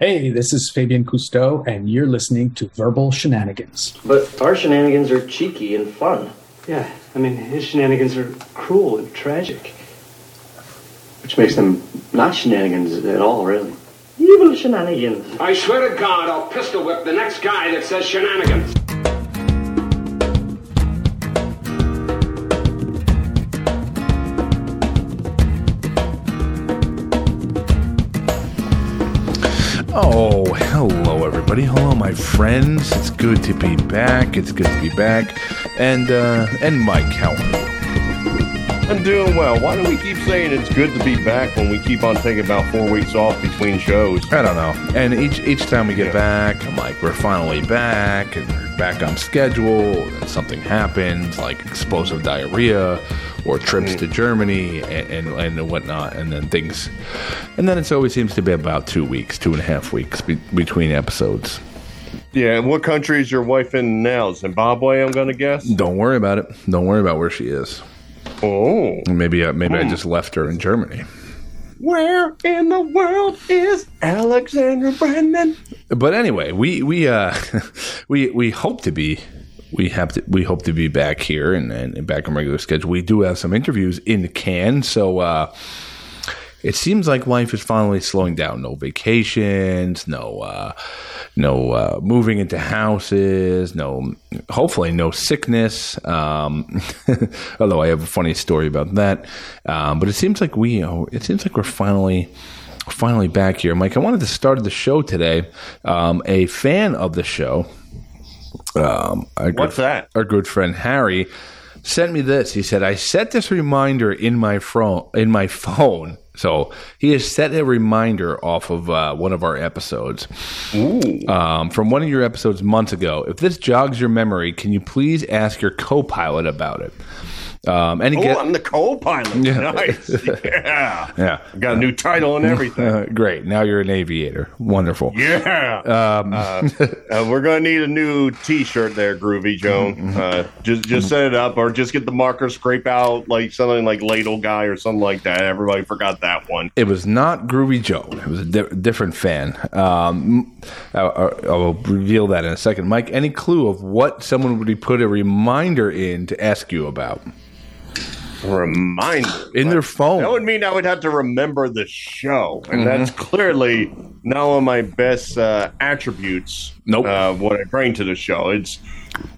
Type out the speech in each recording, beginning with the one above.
Hey, this is Fabian Cousteau, and you're listening to Verbal Shenanigans. But our shenanigans are cheeky and fun. Yeah, I mean, his shenanigans are cruel and tragic. Which makes them not shenanigans at all, really. Evil shenanigans. I swear to God, I'll pistol whip the next guy that says shenanigans. My friends. It's good to be back. It's good to be back. And, uh, and Mike, how are you? I'm doing well. Why do we keep saying it's good to be back when we keep on taking about four weeks off between shows? I don't know. And each each time we get back, I'm like, we're finally back, and we're back on schedule. And something happens, like explosive diarrhea, or trips to Germany, and, and and whatnot. And then things, and then it always seems to be about two weeks, two and a half weeks be, between episodes. Yeah, and what country is your wife in now? Zimbabwe, I'm going to guess? Don't worry about it. Don't worry about where she is. Oh. Maybe uh, maybe I just left her in Germany. Where in the world is Alexander Brandon? But anyway, we we uh we we hope to be we have to we hope to be back here and, and back on regular schedule. We do have some interviews in the can, so uh it seems like life is finally slowing down. No vacations, no uh no uh moving into houses, no hopefully no sickness. Um although I have a funny story about that. Um but it seems like we oh, it seems like we're finally finally back here. Mike, I wanted to start the show today. Um, a fan of the show, um, our What's good, that? Our good friend Harry sent me this. He said, "I set this reminder in my phone. In my phone." So he has set a reminder off of uh, one of our episodes um, from one of your episodes months ago. If this jogs your memory, can you please ask your co-pilot about it? Um, and he Oh, I'm the co-pilot. Yeah. Nice. Yeah. yeah, Got a new title and everything. Uh, great. Now you're an aviator. Wonderful. Yeah. Um, uh, uh, we're going to need a new T-shirt there, Groovy Joan. Mm-hmm. Uh, just just set it up, or just get the marker, scrape out like something like Ladle Guy or something like that. Everybody forgot that one. It was not Groovy Joe. It was a di- different fan. Um, I will reveal that in a second. Mike, any clue of what someone would put a reminder in to ask you about Reminder in their phone. That would mean I would have to remember the show, and that's clearly not one of my best uh, attributes. Nope. Uh, what I bring to the show, it's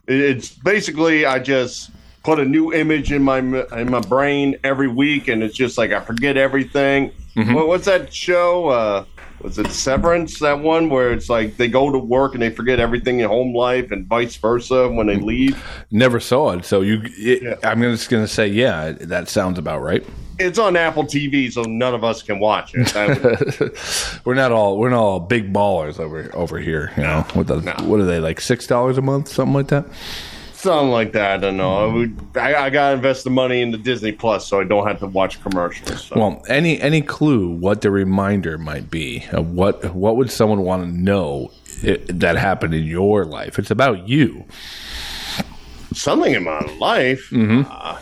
it's basically I just put a new image in my in my brain every week, and it's just like I forget everything. What, what's that show? Uh, was it Severance? That one where it's like they go to work and they forget everything in home life, and vice versa when they leave. Never saw it. So you, it, I'm just going to say, yeah, that sounds about right. It's on Apple TV, so none of us can watch it. We're not all we're not all big ballers over over here. You know, with the, no. what are they like six dollars a month, something like that? Something like that. I don't know. I, would, I, I gotta invest the money into Disney Plus so I don't have to watch commercials. So. Well, any any clue what the reminder might be? Of what what would someone want to know i that happened in your life? It's about you. something in my life. Uh,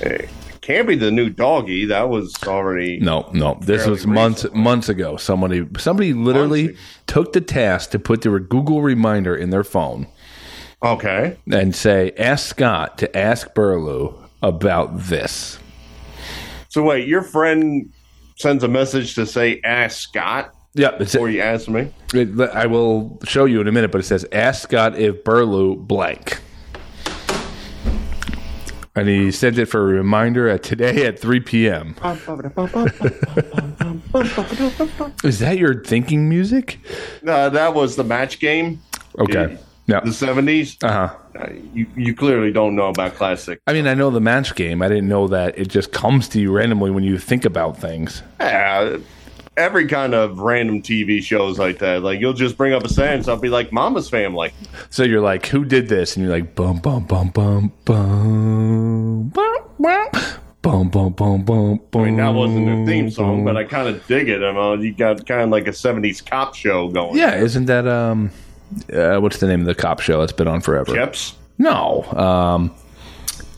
it can't be the new doggy. That was already. No, no. This was months recently. months ago. Somebody somebody literally took the task to put their Google reminder in their phone Okay. and say, "Ask Scott to ask Burlew about this." So wait, your friend sends a message to say ask Scott Yeah, it's, before you ask me. it, I will show you in a minute, but it says, "Ask Scott if Burlew blank." And he sent it for a reminder at today at 3 p.m. Is that your thinking music? No, that was the match game. Okay. Yeah. The seventies. Uh huh. Uh, you you clearly don't know about classic. I mean, I know the match game. I didn't know that it just comes to you randomly when you think about things. Yeah, every kind of random TV shows like that. Like you'll just bring up a sentence. I'll be like, "Mama's Family." So you're like, who did this? And you're like, bum, bum, bum, bum, bum, bum, bum. Bum bum bum bum bum. I mean, that wasn't a theme song, but I kind of dig it. I mean, you got kind of like a '70s cop show going. yeah, isn't that um, uh, what's the name of the cop show that's been on forever? Chips. No, um,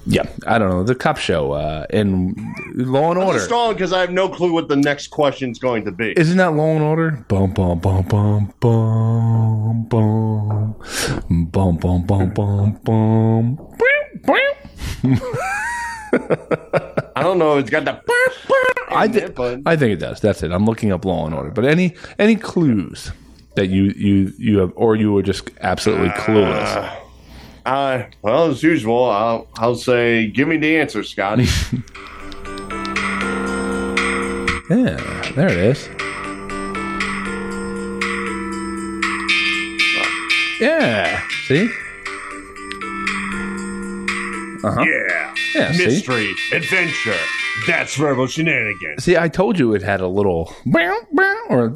Yeah, I don't know the cop show uh, and Law and I'm Order. stalling because I have no clue what the next question's going to be. Isn't that Law and Order? Bum bum bum bum bum bum bum bum bum bum bum. I don't know. It's got the. I, thi- it, I think it does. That's it. I'm looking up Law and Order. But any any clues that you you you have, or you were just absolutely clueless? Uh, well, as usual, I'll, I'll say, give me the answer, Scotty. Yeah, there it is. Yeah. See? Uh-huh. Yeah. Yeah. See? Mystery, adventure. That's verbal shenanigans. See, I told you it had a little or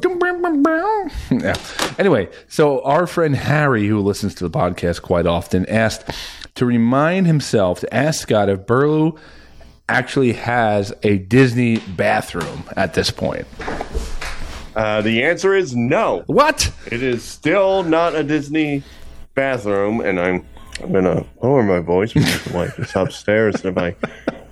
yeah. Anyway, so our friend Harry, who listens to the podcast quite often, asked to remind himself to ask Scott if Burlew actually has a Disney bathroom at this point. Uh, the answer is no. What? It is still not a Disney bathroom, and I'm I'm gonna lower my voice because the wife is upstairs. And if I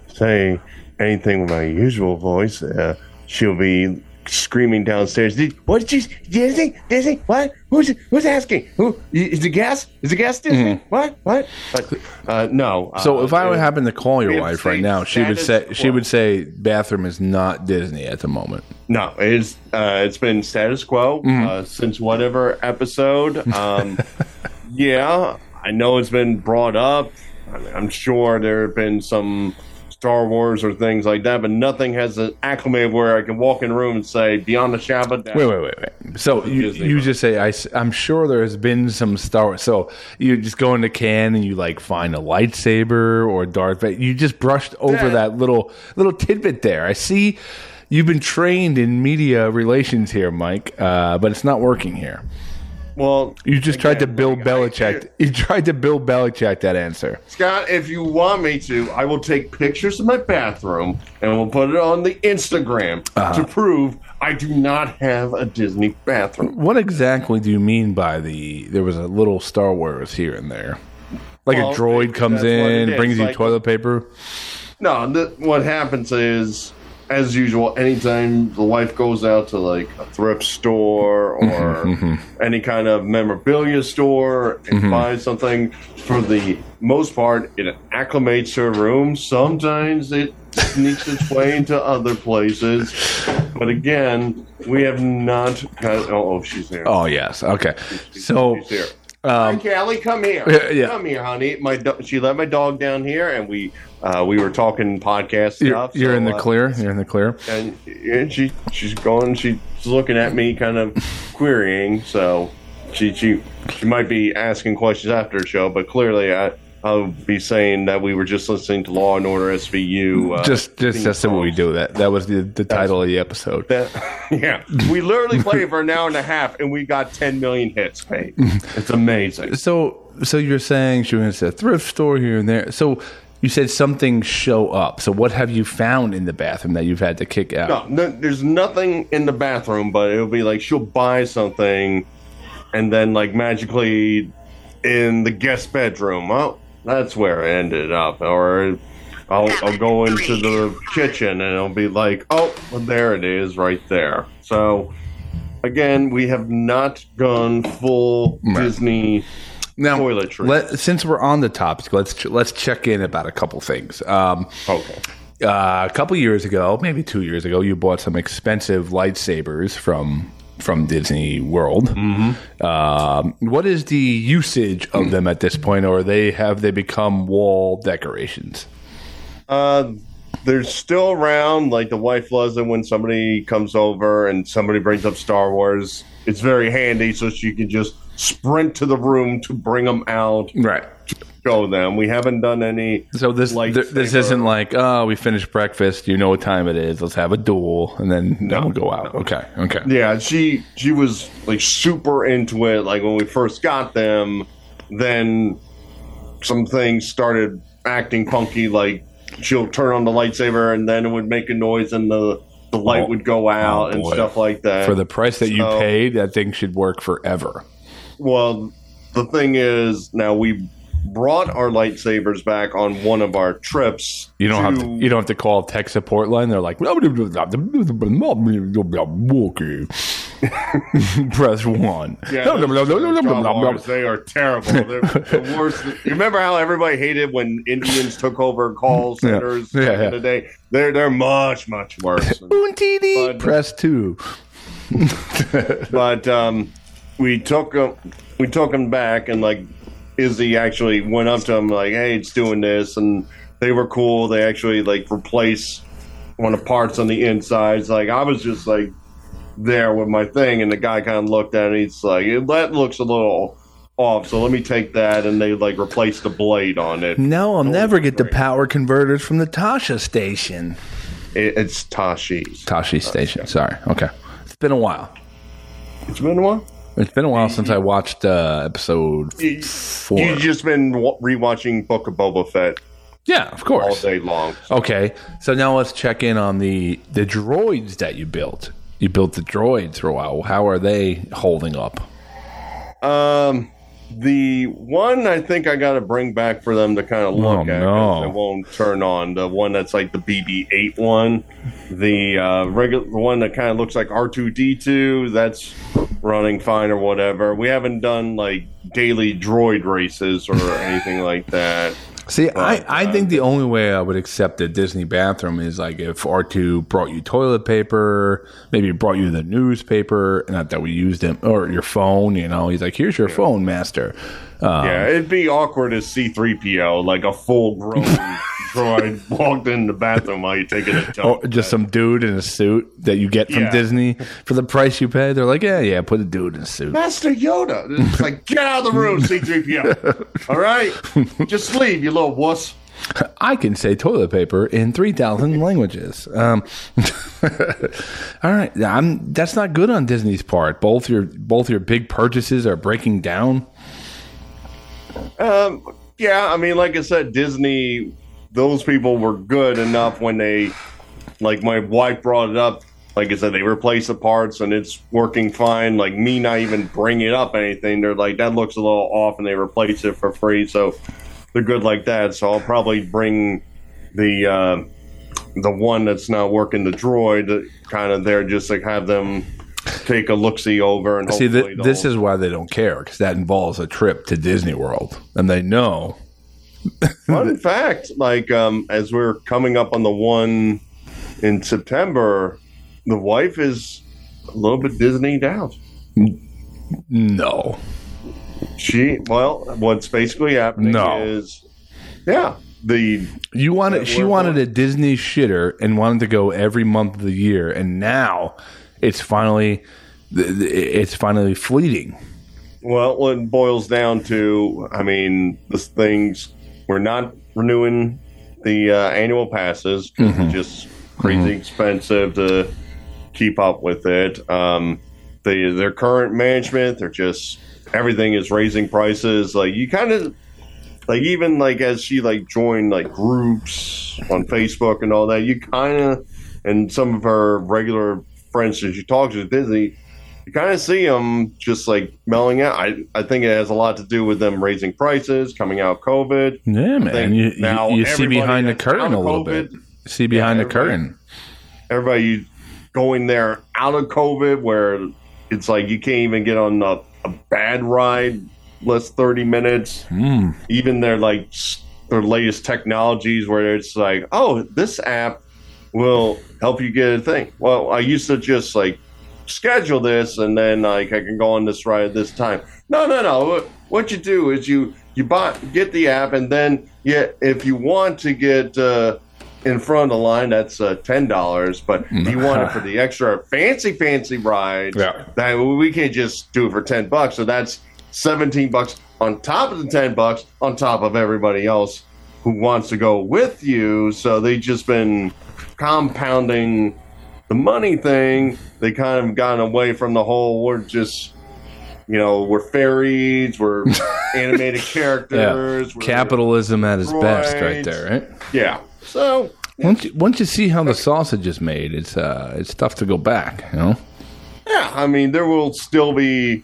say anything with my usual voice, uh, she'll be screaming downstairs. Did, what did you Disney? Disney? What? Who's who's asking? Who is the guest? Is the guest Disney? What? What? But uh, no. So uh, if I would happen to call your wife right now, she would say status she would say bathroom is not Disney at the moment. No, it's uh, it's been status quo Mm-hmm. uh, since whatever episode. Um, yeah, I know it's been brought up. I mean, I'm sure there have been some Star Wars or things like that, but nothing has an acclimated where I can walk in a room and say beyond the shadow. of doubt." Wait, wait, wait, wait. So you, Disney you one. just say I, am sure there has been some Star Wars. So you just go into can and you like find a lightsaber or Darth Vader. You just brushed over Yeah. that little little tidbit there. I see you've been trained in media relations here, Mike, uh, but it's not working here. Well, You just tried to again, Bill like, Belichick. You tried to Bill Belichick that answer. Scott, if you want me to, I will take pictures of my bathroom and we'll put it on the Instagram Uh-huh. to prove I do not have a Disney bathroom. What exactly do you mean by the? There was a little Star Wars here and there, like Well, a droid comes that's what it in, brings you like- toilet paper. No, th- what happens is, as usual, anytime the wife goes out to like a thrift store mm-hmm, or mm-hmm. any kind of memorabilia store and mm-hmm. buys something, for the most part, it acclimates her room. Sometimes it sneaks its way into other places. But again, we have not got. Oh, oh she's there. Oh yes, okay. So She's here. Hi, um, Callie, come here. Yeah, yeah. Come here, honey. My do- she let my dog down here, and we uh, we were talking podcast you're, stuff. you're so, in the uh, clear. You're in the clear. and, and she she's going. She's looking at me, kind of querying. So she she she might be asking questions after the show, but clearly I. I'll be saying that we were just listening to Law and Order SVU. Uh, Just, just that's what we do. That that was the, the title of the episode. That, yeah, we literally played for an hour and a half, and we got 10 million hits. Paid. It's amazing. So, so you're saying she went to a thrift store here and there. So you said something show up. So what have you found in the bathroom that you've had to kick out? No, no, there's nothing in the bathroom, but it'll be like she'll buy something, and then like magically in the guest bedroom. Well, that's where it ended up. Or I'll, I'll go into the kitchen and it'll be like, oh, well, there it is, right there. So again, we have not gone full Right. Disney. Now, toiletries. let, since we're on the topic, let's ch- let's check in about a couple things. Um, Okay. uh, a couple years ago, maybe two years ago, you bought some expensive lightsabers from from Disney World. Mm-hmm. Um, what is the usage of them at this point, or they have they become wall decorations? Uh, they're still around. Like the wife loves them when somebody comes over and somebody brings up Star Wars. It's very handy, so she can just sprint to the room to bring them out, Right. show them. We haven't done any. So this th- this isn't like oh we finished breakfast you know what time it is let's have a duel and then then we'll go out okay okay Yeah, she she was like super into it. Like when we first got them, then some things started acting funky. Like she'll turn on the lightsaber and then it would make a noise and the the light Oh. would go oh, out Oh, and stuff like that. for the price that you paid that thing should work forever Well, the thing is, now we brought our lightsabers back on one of our trips. You don't have to. You don't have to call tech support line. They're like, okay. press one. Yeah, those they are terrible. They're the worst. You remember how everybody hated when Indians took over call centers Yeah, back yeah. in the day? They're they're much much worse. Press two. but um, we took him we took them back and like Izzy actually went up to him like hey it's doing this and they were cool they actually like replaced one of the parts on the insides like I was just like there with my thing and the guy kind of looked at it he's like that looks a little off so let me take that and they like replaced the blade on it, No, I'll never get the power converters from the Tasha station. it it's Tashi's Tashi station. Sorry. Okay. It's been a while. it's been a while It's been a while since I watched uh, episode you, four. you've just been rewatching Book of Boba Fett yeah, of course, all day long Okay, so now let's check in on the the droids that you built. You built the droids for a while. How are they holding up? Um, the one I think I got to bring back for them to kind of look Oh, at. no. It won't turn on. The one that's like the BB-8 one, the uh, regular the one that kind of looks like R2D2. That's running fine or whatever. We haven't done like daily droid races or anything like that. See, I, But, I uh, think the only way I would accept a Disney bathroom is like if R2 brought you toilet paper, maybe brought you the newspaper, not that we used them, or your phone, you know. He's like, here's your phone, master. Um, yeah, it'd be awkward as C-3PO, like a full-grown droid walked in the bathroom while you're taking a dump. Or just some dude in a suit that you get from Yeah. Disney for the price you pay. They're like, yeah, yeah, put a dude in a suit. Master Yoda. It's like, get out of the room, C3PO. All right? Just leave, you little wuss. I can say toilet paper in 3,000 languages. Um, all right. I'm, that's not good on Disney's part. Both your, both your big purchases are breaking down. Um, yeah, I mean, like I said, Disney, those people were good enough when they, like, my wife brought it up. Like I said, they replace the parts and it's working fine. Like, me not even bringing it up anything, they're like, that looks a little off, and they replace it for free. So they're good like that. So I'll probably bring the, uh, the one that's not working, the droid, kind of there just to have them take a look see over and See, th- this is why they don't care because that involves a trip to Disney World. And they know. Fun fact, like um, as we're coming up on the one in September, the wife is a little bit Disneyed out. No. She well, what's basically happening No. is, yeah, the You wanted, she wanted a Disney shitter and wanted to go every month of the year. And now it's finally, it's finally fleeting. well, it boils down to, I mean, this things we're not renewing the uh, annual passes. Mm-hmm. It's just crazy expensive to keep up with it. Um, the their current management, they're just everything is raising prices. Like you kind of like even like as she like joined like groups on Facebook and all that, you kind of and some of her regular friends that she talks to Disney, you kind of see them just like melting out. I I think it has a lot to do with them raising prices, coming out of COVID. Yeah, man. You, now you, you see behind the curtain a little COVID- bit. See behind Yeah, the curtain. everybody going there out of COVID, where it's like you can't even get on a, a bad ride less thirty minutes. Mm. Even their like their latest technologies, where it's like, oh, this app will help you get a thing. Well, I used to just like schedule this, and then like I can go on this ride at this time. No, no, no. What, what you do is you you buy get the app, and then yeah, if you want to get. uh in front of the line, that's uh, ten dollars. But if you want it for the extra fancy, fancy ride, Yeah. that we can't just do it for ten bucks. So that's seventeen bucks on top of the ten bucks on top of everybody else who wants to go with you. So they've just been compounding the money thing. They kind of gotten away from the whole. We're just. You know, we're fairies, we're animated characters. we're- Capitalism at its best, right Right. there, right? Yeah. So Once you, once you see how the sausage is made, it's uh, it's tough to go back. You know. Yeah, I mean, there will still be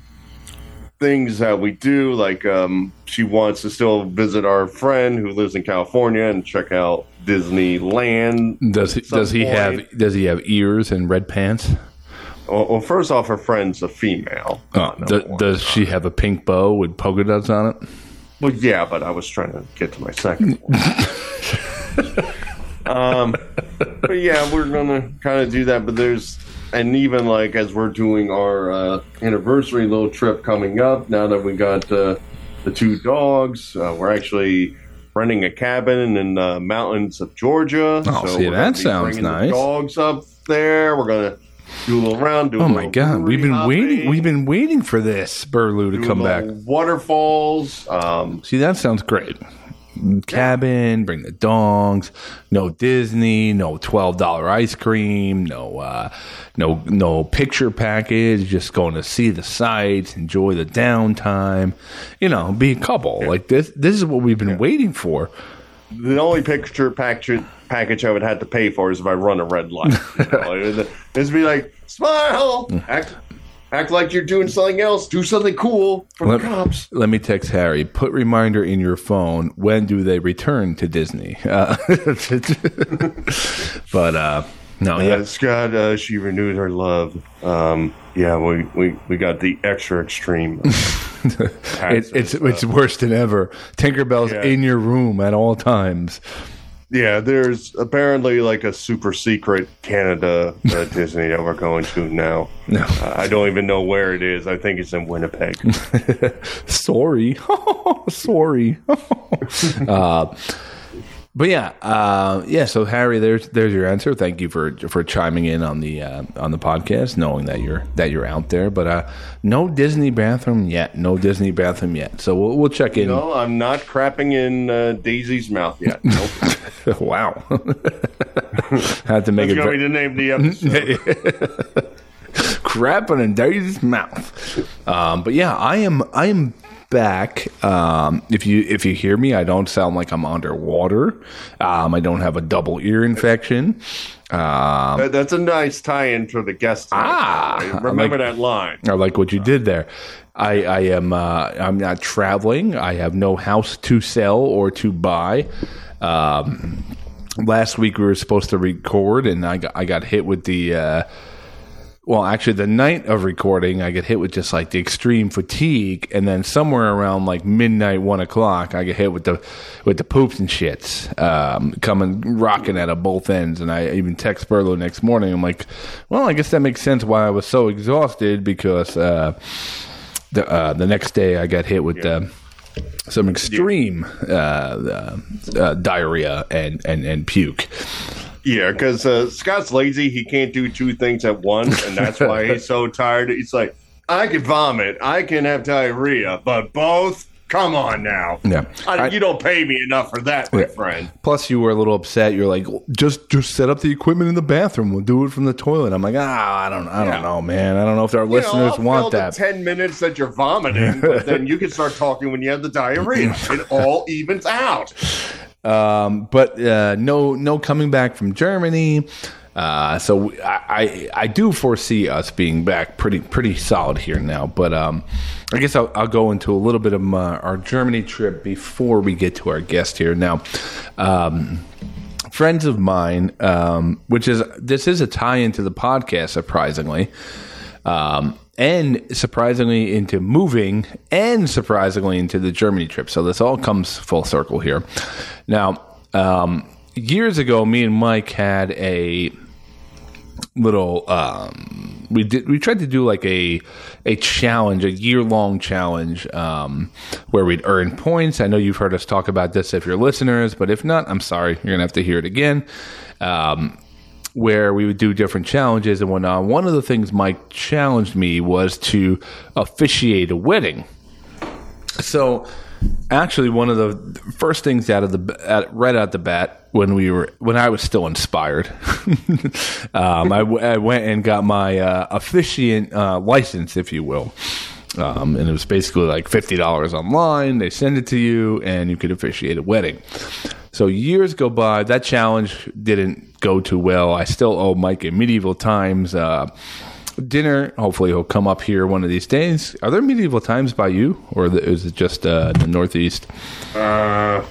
things that we do. Like um, she wants to still visit our friend who lives in California and check out Disneyland. Does he, does he point. have does he have ears and red pants? Well, well, first off, her friend's a female. Oh, Uh, do- does she have a pink bow with polka dots on it? Well, yeah, but I was trying to get to my second um, but yeah, we're gonna kind of do that. But there's, and even like as we're doing our uh, anniversary little trip coming up, now that we got uh, the two dogs, uh, we're actually renting a cabin in the mountains of Georgia. Oh, see, that sounds nice. dogs up there. We're gonna do a little round. Do Oh my god, we've been waiting. We've been waiting for this Burlew to come back. Waterfalls. Um, See, that sounds great. Cabin, bring the dogs. No Disney, no twelve dollar ice cream, no uh, no no picture package. Just going to see the sights, enjoy the downtime. You know, be a couple like this. This is what we've been waiting for. the only picture package package I would have to pay for is if I run a red light. You know, it would just be like, smile, act, act like you're doing something else, do something cool for Let, the cops. let me text Harry. Put reminder in your phone. When do they return to Disney? Uh, but uh, no, Yeah, yeah, Scott, uh, she renewed her love. Um, yeah, we, we, we got the extra extreme. it, it's it's worse than ever. Tinkerbell's Yeah. in your room at all times. Yeah, there's apparently like a super secret Canada uh, Disney that we're going to now. No. Uh, I don't even know where it is. I think it's in Winnipeg. Sorry, sorry. uh, but yeah, uh, yeah. So Harry, there's there's your answer. Thank you for for chiming in on the uh, on the podcast, knowing that you're that you're out there. But uh, no Disney bathroom yet. No Disney bathroom yet. So we'll we'll check in. no, I'm not crapping in uh, Daisy's mouth yet. Nope. wow. Had to make That's it going to be the name of the episode. crapping in Daisy's mouth. Um, but yeah, I am I am back. Um, if you if you hear me, I don't sound like I'm underwater. Um, I don't have a double ear infection. Um, That- That's a nice tie-in for the guest. Ah, by the way. I remember like- that line. I like what you did there. I, I am uh, I'm not traveling. I have no house to sell or to buy. Um, last week we were supposed to record, and I got I got hit with the. Uh, well, actually, the night of recording, I get hit with just like the extreme fatigue, and then somewhere around like midnight, one o'clock, I get hit with the with the poops and shits um, coming rocking out of both ends. And I even text Burlew next morning. I'm like, well, I guess that makes sense why I was so exhausted because uh, the uh, the next day I got hit with uh, some extreme uh, uh, uh, diarrhea and, and and puke. Yeah, because uh, Scott's lazy. He can't do two things at once, and that's why he's so tired. He's like, I can vomit, I can have diarrhea, but both? Come on now. Yeah. I, I- you don't pay me enough for that, my Yeah. friend. Plus, you were a little upset. You're like, just just set up the equipment in the bathroom. We'll do it from the toilet. I'm like, ah, I don't, I Yeah. don't know, man. I don't know if our You know, listeners I'll want that. ten minutes that you're vomiting, but then you can start talking when you have the diarrhea. It all evens out. Um, but uh, no, no coming back from Germany. Uh, so I, I, I do foresee us being back pretty, pretty solid here now. But um, I guess I'll, I'll go into a little bit of my, our Germany trip before we get to our guest here. Now, um, friends of mine, um, which is this is a tie into the podcast, surprisingly, um, and surprisingly into moving, and surprisingly into the Germany trip. So this all comes full circle here. Now, um, years ago, me and Mike had a little um we did we tried to do like a a challenge a year long challenge um where we'd earn points i know you've heard us talk about this if you're listeners but if not i'm sorry you're gonna have to hear it again um where we would do different challenges and whatnot one of the things mike challenged me was to officiate a wedding so, actually, one of the first things out of the at, right out the bat when we were when I was still inspired, um, I, I went and got my uh, officiant uh, license, if you will. Um, and it was basically like fifty dollars online. They send it to you, and you could officiate a wedding. So years go by. That challenge didn't go too well. I still owe Mike in medieval times. Uh, dinner. Hopefully, he'll come up here one of these days. Are there medieval times by you, or is it just uh, the Northeast? Uh,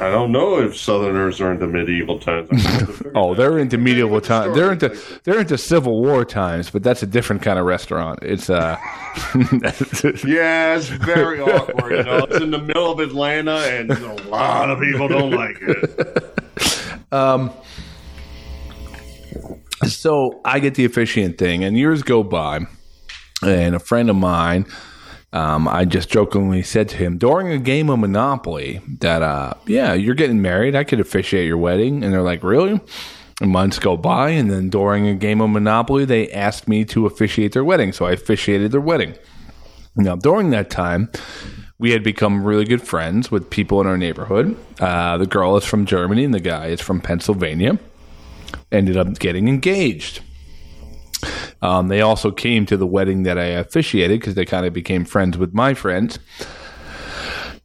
I don't know if Southerners are into medieval times. I have to figure Oh, they're into medieval times. They're into they're into Civil War times, but that's a different kind of restaurant. It's uh, Yeah, it's very awkward. You know, it's in the middle of Atlanta, and a lot of people don't like it. Um, so I get the officiant thing, and years go by, and a friend of mine, um, I just jokingly said to him during a game of Monopoly that, uh, yeah, you're getting married. I could officiate your wedding, and they're like, really? And months go by, and then during a game of Monopoly, they asked me to officiate their wedding, so I officiated their wedding. Now, during that time, we had become really good friends with people in our neighborhood. Uh, the girl is from Germany, and the guy is from Pennsylvania ended up getting engaged. Um, they also came to the wedding that I officiated because they kind of became friends with my friends.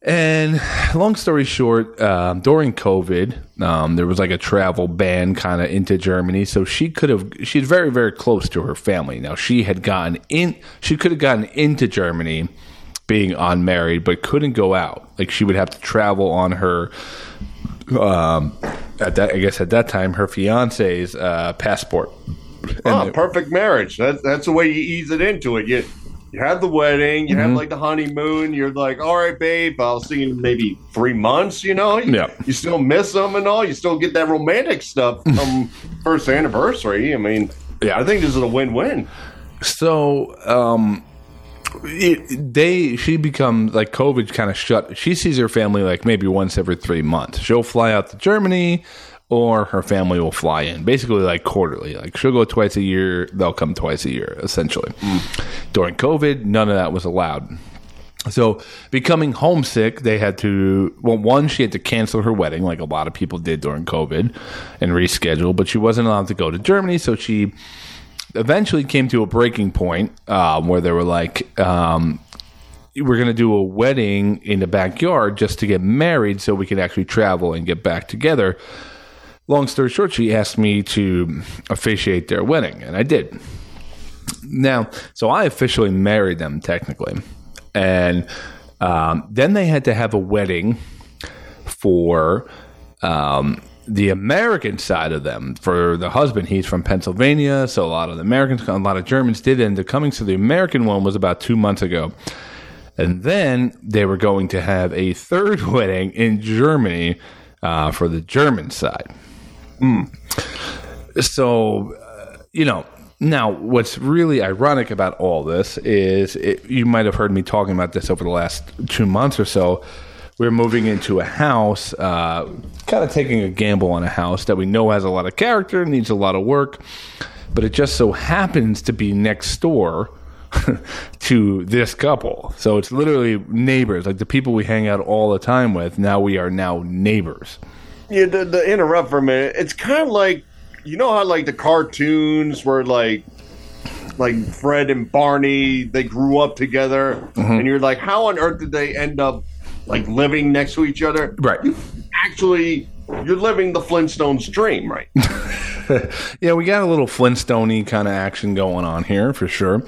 And long story short, um, during COVID, um, there was like a travel ban kind of into Germany. So she could have, she's very, very close to her family. Now she had gotten in, she could have gotten into Germany being unmarried, but couldn't go out. Like she would have to travel on her um, at that I guess at that time her fiance's uh, passport. Oh, perfect marriage. That's that's the way you ease it into it. You you have the wedding, you have Mm-hmm. like the honeymoon. You're like, all right, babe, I'll see you in maybe three months. You know, you, Yeah. You still miss them and all. You still get that romantic stuff from first anniversary. I mean, Yeah. I think this is a win-win. So um, it, they she becomes like COVID kind of shut. She sees her family like maybe once every three months. She'll fly out to Germany. Or her family will fly in, basically like quarterly. Like she'll go twice a year, they'll come twice a year, essentially. During COVID, none of that was allowed. So, becoming homesick, they had to. Well, one, she had to cancel her wedding, like a lot of people did during COVID, and reschedule. But she wasn't allowed to go to Germany, so she eventually came to a breaking point um, where they were like, um, "We're going to do a wedding in the backyard just to get married, so we can actually travel and get back together." Long story short, she asked me to officiate their wedding, and I did. Now, so I officially married them technically, and um, then they had to have a wedding for um, the American side of them. For the husband, he's from Pennsylvania, so a lot of the Americans, a lot of Germans did end up coming. So the American one was about two months ago, and then they were going to have a third wedding in Germany uh, for the German side. So, uh, you know, now what's really ironic about all this is it, you might have heard me talking about this over the last two months or so. We're moving into a house, uh, kind of taking a gamble on a house that we know has a lot of character, needs a lot of work, but it just so happens to be next door to this couple. So it's literally neighbors, like the people we hang out all the time with. Now we are now neighbors. Yeah, to, to interrupt for a minute, it's kind of like you know how like the cartoons were like like Fred and Barney, they grew up together, and you're like, how on earth did they end up like living next to each other? Right. Actually, you're living the Flintstones dream, right? Yeah, we got a little Flintstoney kind of action going on here for sure.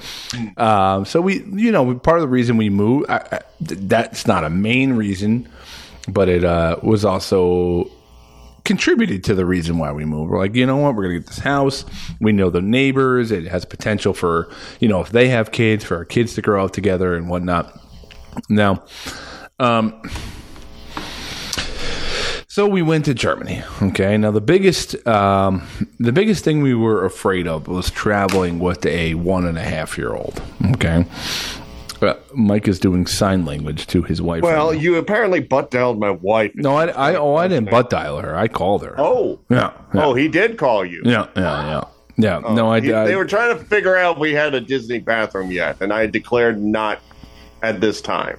Um, so we, you know, part of the reason we moved, I, I, that's not a main reason, but it uh, was also contributed to the reason why we moved. We're like, you know what, we're gonna get this house. We know the neighbors. It has potential for, you know, if they have kids, for our kids to grow up together and whatnot. Now, um, so we went to Germany. Okay. Now the biggest, um, the biggest thing we were afraid of was traveling with a one and a half year old. Okay. Uh, Mike is doing sign language to his wife. Well, right you apparently butt dialed my wife. no, I, I, oh, I didn't butt dial her. I called her. Oh, yeah, yeah, oh, he did call you. yeah, yeah, yeah. Yeah, no, I, He- I they were trying to figure out if we had a Disney bathroom yet, and I declared not at this time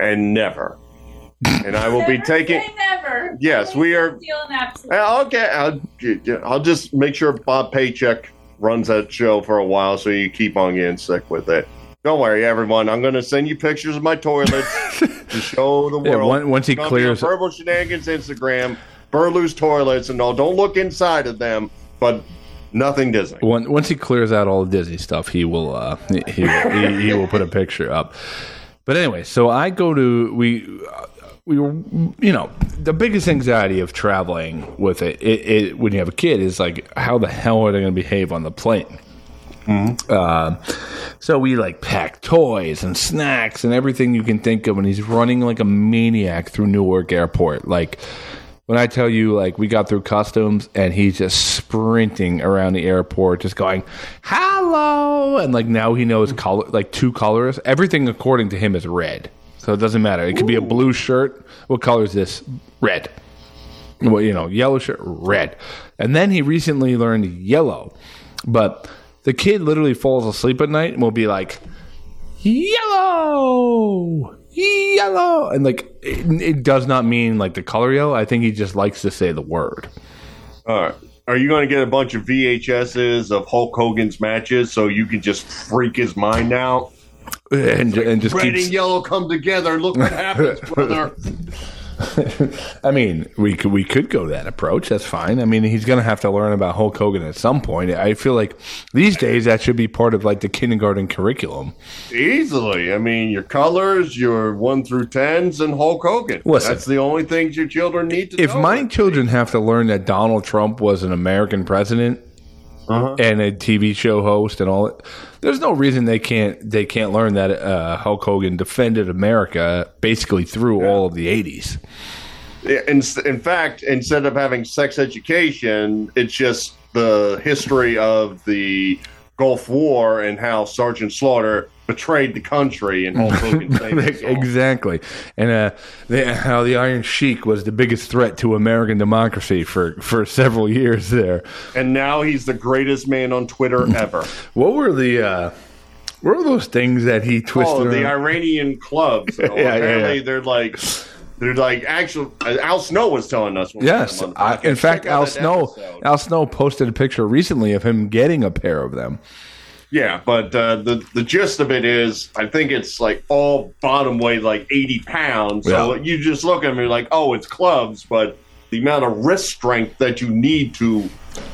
and never. And I will be taking. never. Yes, we are- Deal in. Okay, I'll, I'll just make sure Bob Paycheck runs that show for a while, so you keep on getting sick with it. Don't worry, everyone. I'm going to send you pictures of my toilets to show the Yeah, world. once- once he clears- Verbal Shenanigans Instagram, Burlew's toilets, and all. Don't look inside of them, but Nothing Disney. When, once he clears out all the Disney stuff, he will uh, he, will, he, he will put a picture up. But anyway, so I go to we uh, we were you know the biggest anxiety of traveling with it, it, it when you have a kid is like how the hell are they going to behave on the plane. Uh, so we like pack toys and snacks and everything you can think of, and he's running like a maniac through Newark Airport. Like when I tell you, like we got through customs, and he's just sprinting around the airport, just going "hello," and like now he knows color, like two colors. Everything according to him is red, so it doesn't matter. It could be a blue shirt. What color is this? Red. Well, you know, yellow shirt, red. And then he recently learned yellow, but the kid literally falls asleep at night and will be like, yellow, yellow. And like, it, it does not mean like the color yellow. I think he just likes to say the word. All right. Are you going to get a bunch of VHSs of Hulk Hogan's matches so you can just freak his mind out? And, and just Red keeps, and yellow come together. Look what happens, brother. I mean, we could we could go that approach. That's fine. I mean, he's going to have to learn about Hulk Hogan at some point. I feel like these days that should be part of like the kindergarten curriculum. Easily. I mean, your colors, your one through tens, and Hulk Hogan. Listen. That's the only things your children need to know. If know. my children have to learn that Donald Trump was an American president Uh-huh. and a TV show host and all there's no reason they can't they can't learn that uh, Hulk Hogan defended America basically through all of the 80s. in, in fact, instead of having sex education, it's just the history of the Gulf War and how Sergeant Slaughter betrayed the country and Hulk Hogan saved us all. exactly, and uh, the, how the Iron Sheik was the biggest threat to American democracy for for several years there. And now he's the greatest man on Twitter ever. What were the uh, what were those things that he twisted? Oh, the around? Iranian clubs. Yeah, yeah, apparently yeah. they're like they're like actual. uh, Al Snow was telling us. Yes, had him on the I, in fact, Al Snow episode. Al Snow posted a picture recently of him getting a pair of them. Yeah, but uh, the the gist of it is, I think it's like all bottom weight, like eighty pounds. So Yeah. you just look at me like, oh, it's clubs, but the amount of wrist strength that you need to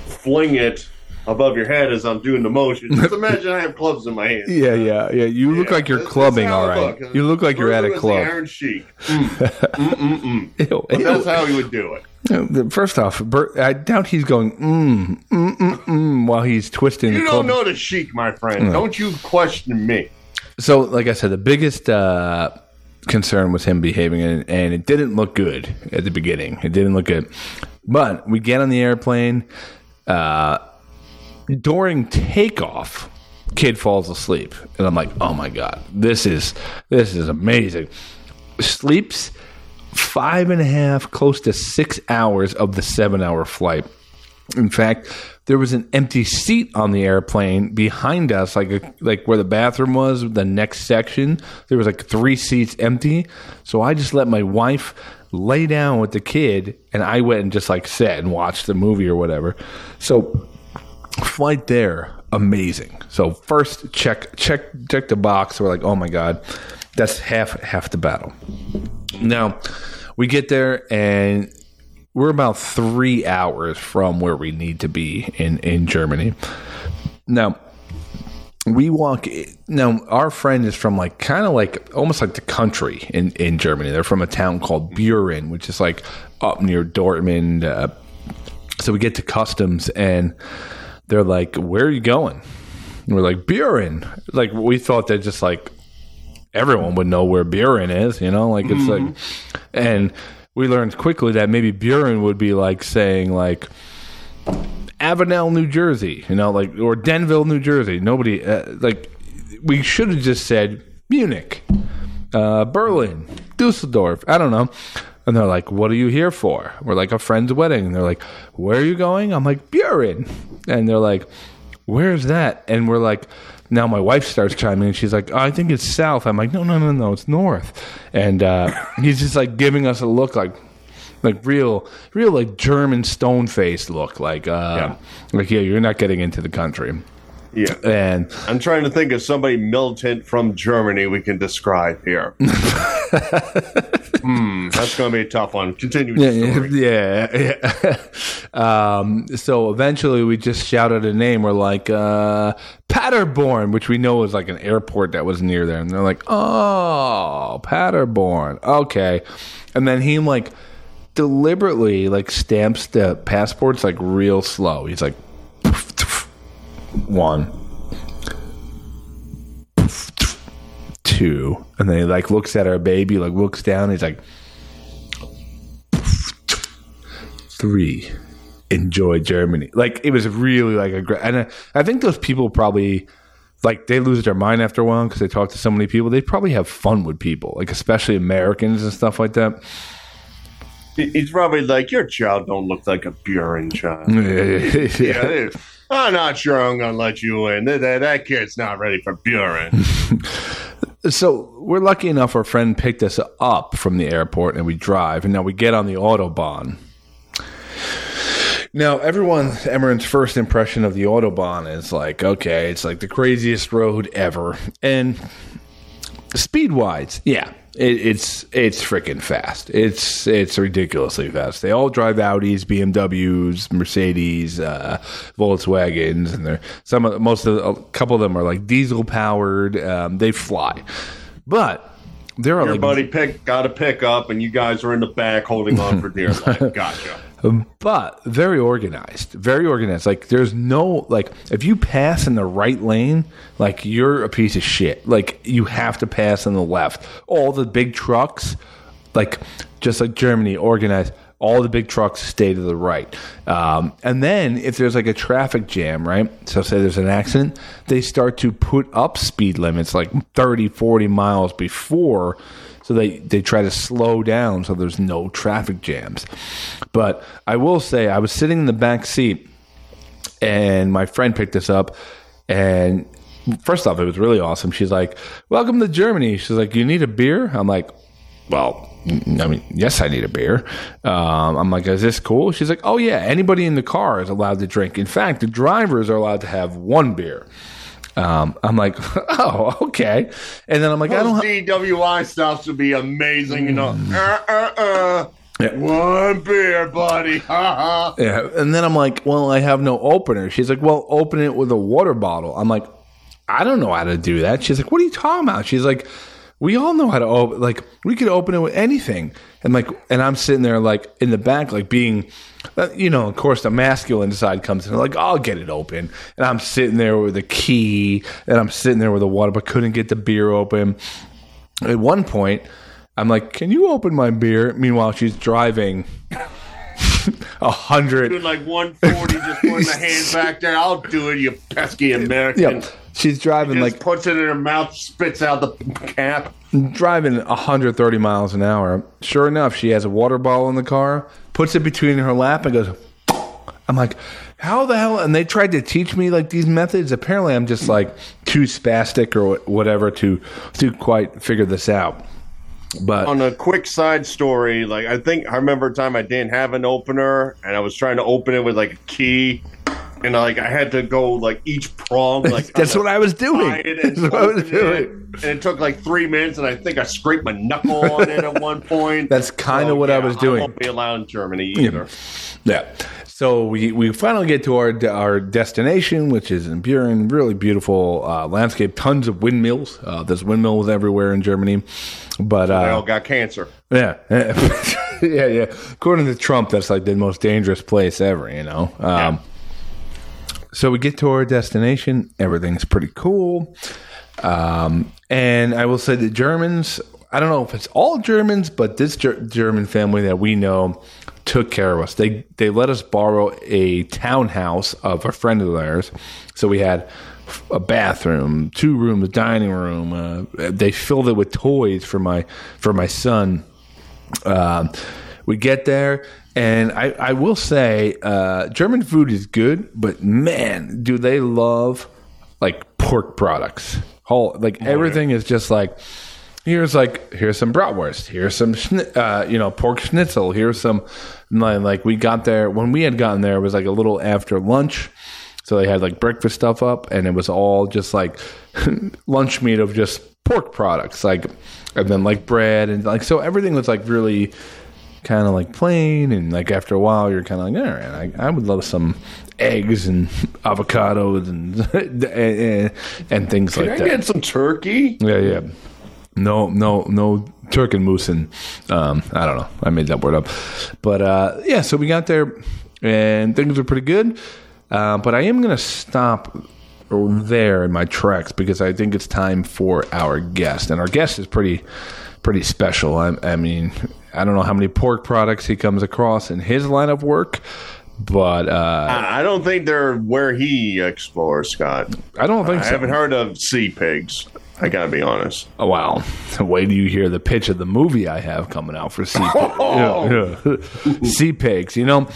fling it above your head as I'm doing the motion. Just imagine I have clubs in my hand. Yeah, yeah, yeah. You look like you're that's- clubbing, that's all right. look. You look like you're at a club. Iron Sheik. Mm, mm, mm, mm. Ew, ew. that's how he would do it. First off, Bert, I doubt he's going mm, mm, mm, mm, while he's twisting You the don't club. know the Sheik, my friend. Don't you question me. So, like I said, the biggest uh, concern was him behaving, and, and it didn't look good at the beginning. It didn't look good. But we get on the airplane. Uh, during takeoff, kid falls asleep, and I'm like, "Oh my god, this is this is amazing." Sleeps five and a half, close to six hours of the seven-hour flight. In fact, there was an empty seat on the airplane behind us, like a, like where the bathroom was, the next section. There was like three seats empty. So I just let my wife lay down with the kid, and I went and just like sat and watched the movie or whatever. So flight there, amazing. So first check check check the box. We're like, oh my god, that's half half the battle. Now we get there and we're about three hours from where we need to be in in Germany. Now we walk now our friend is from like kind of like almost like the country in in Germany. They're from a town called Buren, which is like up near Dortmund. Uh, so we get to customs and they're like, "Where are you going?" And we're like, "Buren." Like we thought that just like everyone would know where Buren is, you know, like it's like, and we learned quickly that maybe Buren would be like saying like Avenel, New Jersey, you know, like or Denville, New Jersey. Nobody uh, like we should have just said Munich, uh, Berlin, Dusseldorf. I don't know. And they're like, "What are you here for?" We're like, "A friend's wedding." And they're like, "Where are you going?" I'm like, "Buren." And they're like, "Where's that?" And we're like, now my wife starts chiming in. She's like, oh, "I think it's south." I'm like, "No, no, no, no, it's north." And uh, he's just like giving us a look like, like real, real like German stone face look, like, uh, like yeah, you're not getting into the country. Yeah. And I'm trying to think of somebody militant from Germany we can describe here. hmm. That's going to be a tough one. Continue. Yeah, story. yeah. yeah. um, so eventually we just shouted a name. We're like, uh, Paderborn, which we know is like an airport that was near there. And they're like, oh, Paderborn. Okay. And then he like deliberately like stamps the passports like real slow. He's like, one, two. And then he like looks at our baby, like looks down. He's like, three enjoy germany like it was really like a great and I, I think those people probably like they lose their mind after a while because they talk to so many people they probably have fun with people like especially americans and stuff like that He's probably like, your child don't look like a Buren child. yeah. Yeah, I'm not sure I'm going to let you in. That, that, that kid's not ready for Buren. so we're lucky enough our friend picked us up from the airport and we drive and now we get on the autobahn. Now everyone Emmeren's first impression of the autobahn is like okay it's like the craziest road ever. And speed wise yeah it, it's it's freaking fast it's it's ridiculously fast they all drive audis bmws mercedes uh, volkswagens and they're some of most of the, a couple of them are like diesel powered um, they fly but there are Your like buddy pick, got a pickup, and you guys are in the back holding on for dear life. Gotcha. But very organized very organized. Like there's no like if you pass in the right lane like you're a piece of shit. Like you have to pass on the left. All the big trucks like just like germany organized all the big trucks stay to the right. Um, and then if there's like a traffic jam right? So say there's an accident they start to put up speed limits like 30 40 miles before so they, they try to slow down so there's no traffic jams. But I will say, I was sitting in the back seat and my friend picked us up. And first off, it was really awesome. She's like, Welcome to Germany. She's like, You need a beer? I'm like, Well, I mean, yes, I need a beer. Um, I'm like, Is this cool? She's like, Oh, yeah. Anybody in the car is allowed to drink. In fact, the drivers are allowed to have one beer. Um, I'm like, oh, okay. And then I'm like, I don't. DWI stuff would be amazing. You know, Mm. uh, uh, uh. Yeah. One beer, buddy. Ha ha. Yeah. And then I'm like, well, I have no opener. She's like, well, open it with a water bottle. I'm like, I don't know how to do that. She's like, what are you talking about? She's like, we all know how to open, like, we could open it with anything. And like, and I'm sitting there, like, in the back, like, being, uh, you know, of course, the masculine side comes in, like, I'll get it open. And I'm sitting there with a key, and I'm sitting there with the water, but couldn't get the beer open. At one point, I'm like, can you open my beer? Meanwhile, she's driving a hundred. Doing like 140, just putting the hands back there. I'll do it, you pesky American. She's driving like puts it in her mouth, spits out the cap. driving 130 miles an hour. Sure enough, she has a water bottle in the car, puts it between her lap, and goes. I'm like, how the hell? And they tried to teach me like these methods. Apparently, I'm just like too spastic or whatever to to quite figure this out. But On a quick side story, like I think I remember a time I didn't have an opener and I was trying to open it with like a key. And like I had to go like each prong, like that's what I was doing. and That's what I was doing. it. And it took like three minutes, and I think I scraped my knuckle on it at one point. That's kinda what I was doing. I won't be allowed in Germany either. Yeah. So we, we finally get to our our destination, which is in Buren. Really beautiful uh, landscape. Tons of windmills. Uh, there's windmills everywhere in Germany. But They uh, all got cancer. yeah, yeah, yeah. According to Trump, that's like the most dangerous place ever. You know. Um, So we get to our destination. Everything's pretty cool. Um, and I will say the Germans, I don't know if it's all Germans, but this Ger- German family that we know took care of us. They they let us borrow a townhouse of a friend of theirs. So we had a bathroom, two rooms, a dining room. Uh, they filled it with toys for my for my son. Um, we get there, and I, I will say, uh, German food is good, but man, do they love like pork products? Whole like everything is just like here's like here's some bratwurst, here's some schni- uh, you know pork schnitzel, here's some like, like we got there when we had gotten there it was like a little after lunch. So they had like breakfast stuff up, and it was all just like lunch meat of just pork products, like and then like bread and like so everything was like really kind of like plain and like after a while you're kind of like all right I, I would love some eggs and avocados and and, and things Can like I that. get some turkey? Yeah, yeah. No, no, no Turk and moose and um, I don't know. I made that word up, but uh, yeah. So we got there, and things are pretty good. Uh, but I am going to stop there in my tracks because I think it's time for our guest, and our guest is pretty, pretty special. I, I mean, I don't know how many pork products he comes across in his line of work, but uh, I don't think they're where he explores, Scott. I don't think I so. haven't heard of sea pigs. I gotta be honest. Oh, wow. Wait till you hear the pitch of the movie I have coming out for Sea Pigs. Yeah, yeah. sea Pigs, you know,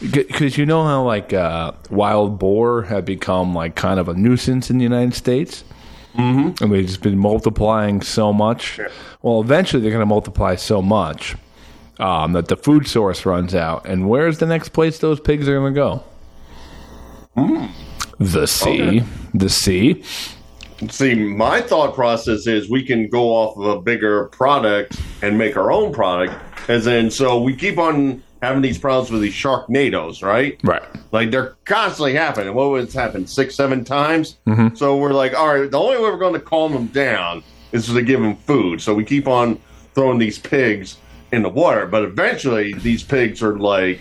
because you know how like uh, wild boar have become like kind of a nuisance in the United States? Mm-hmm. And they've just been multiplying so much. Well, eventually they're going to multiply so much um, that the food source runs out. And where's the next place those pigs are going to go? The sea. The sea. See, my thought process is we can go off of a bigger product and make our own product, as in, so we keep on having these problems with these sharknadoes, right? Right. Like they're constantly happening. What was happened six, seven times? Mm-hmm. So we're like, all right, the only way we're going to calm them down is to give them food. So we keep on throwing these pigs in the water, but eventually these pigs are like,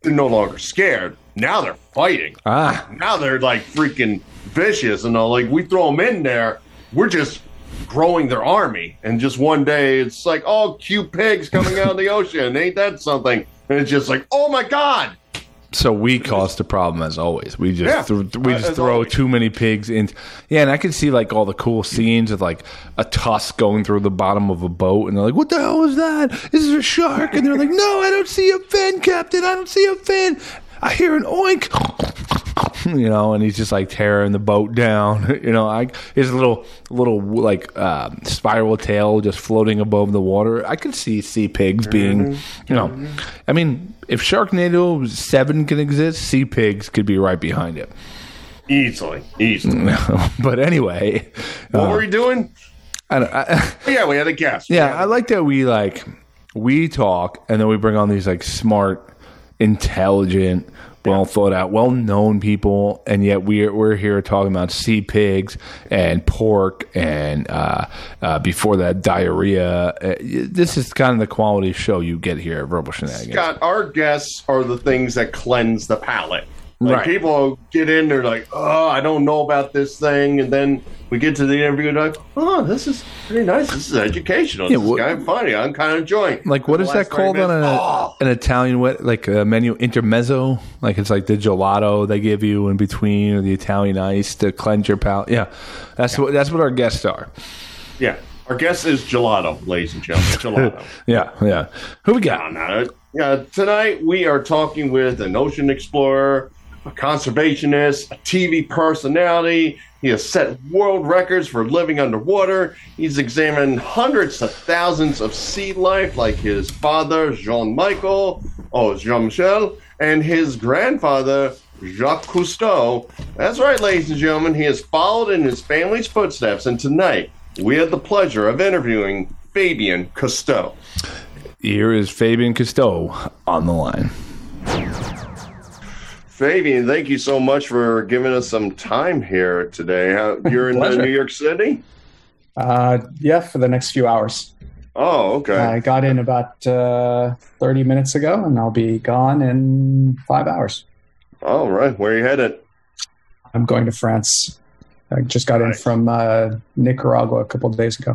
they're no longer scared. Now they're fighting. Ah. Now they're like freaking vicious, and all like we throw them in there, we're just growing their army, and just one day it's like, oh, cute pigs coming out of the ocean, ain't that something? And it's just like, oh my god, So we caused the problem as always. We just Yeah, th- we uh, just throw always. too many pigs in. Yeah, and I can see like all the cool scenes of like a tusk going through the bottom of a boat, and they're like, "What the hell is that? Is it a shark?" And they're like, "No, I don't see a fin, Captain. I don't see a fin. I hear an oink." You know, and he's just like tearing the boat down. You know, I his little little like uh, spiral tail just floating above the water. I could see sea pigs being, you know, I mean, if Sharknado Seven can exist, sea pigs could be right behind it. easily, easily. but anyway, What uh, were we doing? I, don't- I, Yeah, we had a guest. yeah, I like that we like we talk and then we bring on these like smart, intelligent, well thought out, well known people, and yet we're we're here talking about sea pigs and pork and uh, uh, before that diarrhea. Uh, this is kind of the quality show you get here at Verbal Shenanigans. Scott, our guests are the things that cleanse the palate. Like Right. people get in, they're like, "Oh, I don't know about this thing," and then we get to the interview, and like, "Oh, this is pretty nice. This is educational. Yeah, this what- is kind of funny. I'm kind of enjoying." Like what is that called on a, oh, an Italian what like a menu intermezzo? Like it's like the gelato they give you in between or the Italian ice to cleanse your palate. Yeah, that's what that's what our guests are. yeah. Our guest is gelato, ladies and gentlemen. Gelato. Yeah, yeah. Who we got? Yeah, tonight we are talking with an ocean explorer, a conservationist, a TV personality. He has set world records for living underwater. He's examined hundreds of thousands of sea life, like his father, Jean Michel, oh, Jean Michel, and his grandfather, Jacques Cousteau. That's right, ladies and gentlemen. He has followed in his family's footsteps, and tonight we had the pleasure of interviewing Fabien Cousteau. Here is Fabien Cousteau on the line. Fabien, thank you so much for giving us some time here today. You're in uh, New York City? Uh, yeah, for the next few hours. Oh, okay. I got in about uh, 30 minutes ago, and I'll be gone in five hours. All right. Where are you headed? I'm going to France. I just got in from uh, Nicaragua a couple of days ago.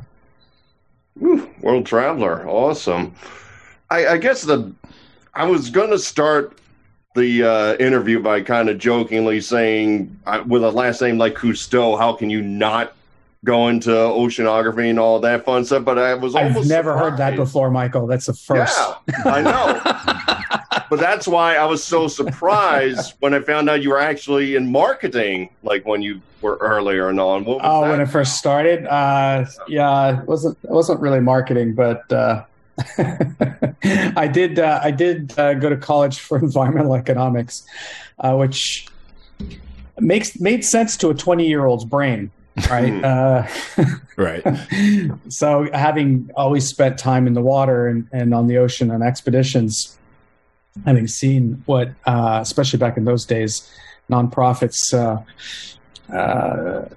World traveler. Awesome. I, I guess the I was going to start the uh, interview by kind of jokingly saying, with a last name like Cousteau, how can you not go into oceanography and all that fun stuff? But I was I've never heard that before, Michael. That's the first. Yeah, I know. but that's why I was so surprised when I found out you were actually in marketing, like when you were earlier and on. Oh, when I first started, uh, yeah, it wasn't it wasn't really marketing, but uh, I did uh, I did uh, go to college for environmental economics, uh, which makes made sense to a twenty year old's brain. right? uh, Right. so having always spent time in the water and, and on the ocean on expeditions, having seen what, uh, especially back in those days, nonprofits uh, uh,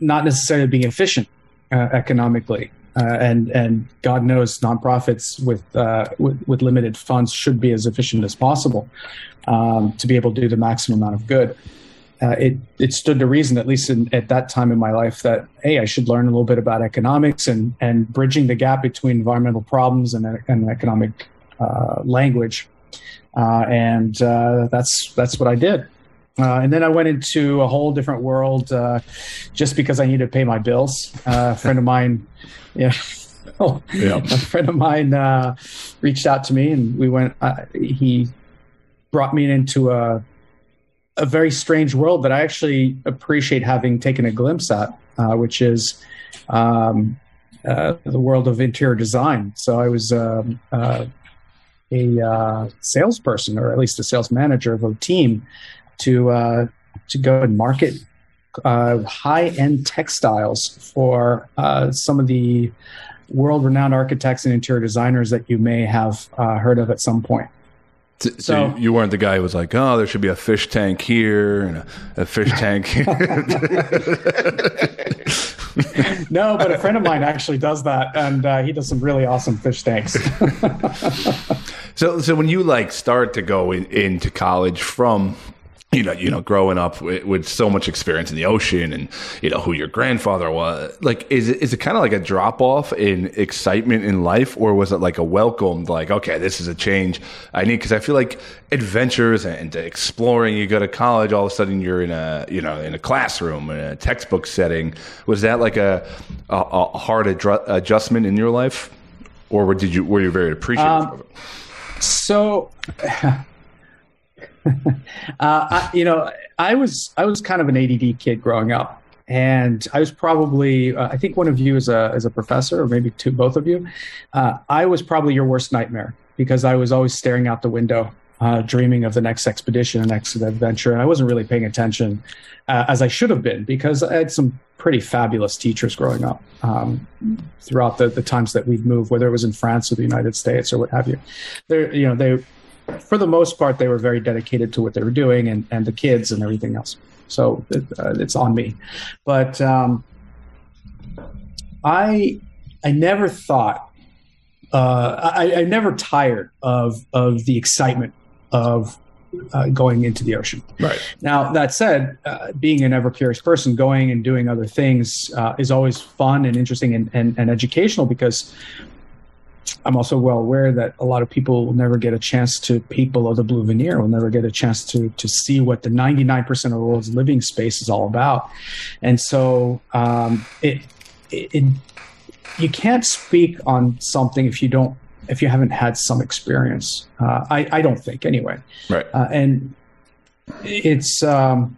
not necessarily being efficient uh, economically. Uh, and and God knows nonprofits with, uh, with with limited funds should be as efficient as possible um, to be able to do the maximum amount of good. Uh, it it stood to reason, at least in, at that time in my life, that hey, I should learn a little bit about economics and and bridging the gap between environmental problems and, and economic uh, language, uh, and uh, that's that's what I did. Uh, and then I went into a whole different world uh, just because I needed to pay my bills. a friend of mine, yeah. Yeah. a friend of mine uh, reached out to me, and we went. Uh, he brought me into a a very strange world that I actually appreciate having taken a glimpse at, uh, which is um, uh, the world of interior design. So I was um, uh, a uh, salesperson, or at least a sales manager of a team, to uh, to go and market uh, high end textiles for some of the world renowned architects and interior designers that you may have heard of at some point. So, so, you weren't the guy who was like, "Oh, there should be a fish tank here and a, a fish tank." here. no, but a friend of mine actually does that, and uh, he does some really awesome fish tanks. so, so when you like start to go in, into college from you know, you know, growing up with, with, so much experience in the ocean and, you know, who your grandfather was, like, is it, is it kind of like a drop off in excitement in life or was it like a welcomed, like, okay, this is a change I need? Cause I feel like adventures and exploring, you go to college, all of a sudden you're in a, you know, in a classroom, in a textbook setting. Was that like a, a, a hard adru- adjustment in your life or did you, were you very appreciative um, of it? So, uh, I, you know, I was I was kind of an ADD kid growing up, and I was probably uh, I think one of you is a as a professor, or maybe two, both of you. Uh, I was probably your worst nightmare because I was always staring out the window, uh, dreaming of the next expedition, the next adventure, and I wasn't really paying attention uh, as I should have been because I had some pretty fabulous teachers growing up um, throughout the, the times that we've moved, whether it was in France or the United States or what have you. They, you know, they for the most part, they were very dedicated to what they were doing and, and the kids and everything else. So it, uh, it's on me. But um, I I never thought uh, I, I never tired of of the excitement of uh, going into the ocean. Right. Now, that said, uh, being an ever curious person, going and doing other things uh, is always fun and interesting and, and, and, educational because I'm also well aware that a lot of people will never get a chance to peek below the blue veneer, will never get a chance to to see what the 99% of the world's living space is all about. And so um, it, it, it, you can't speak on something if you don't if you haven't had some experience. Uh, I, I don't think anyway. Right. Uh, and it's um,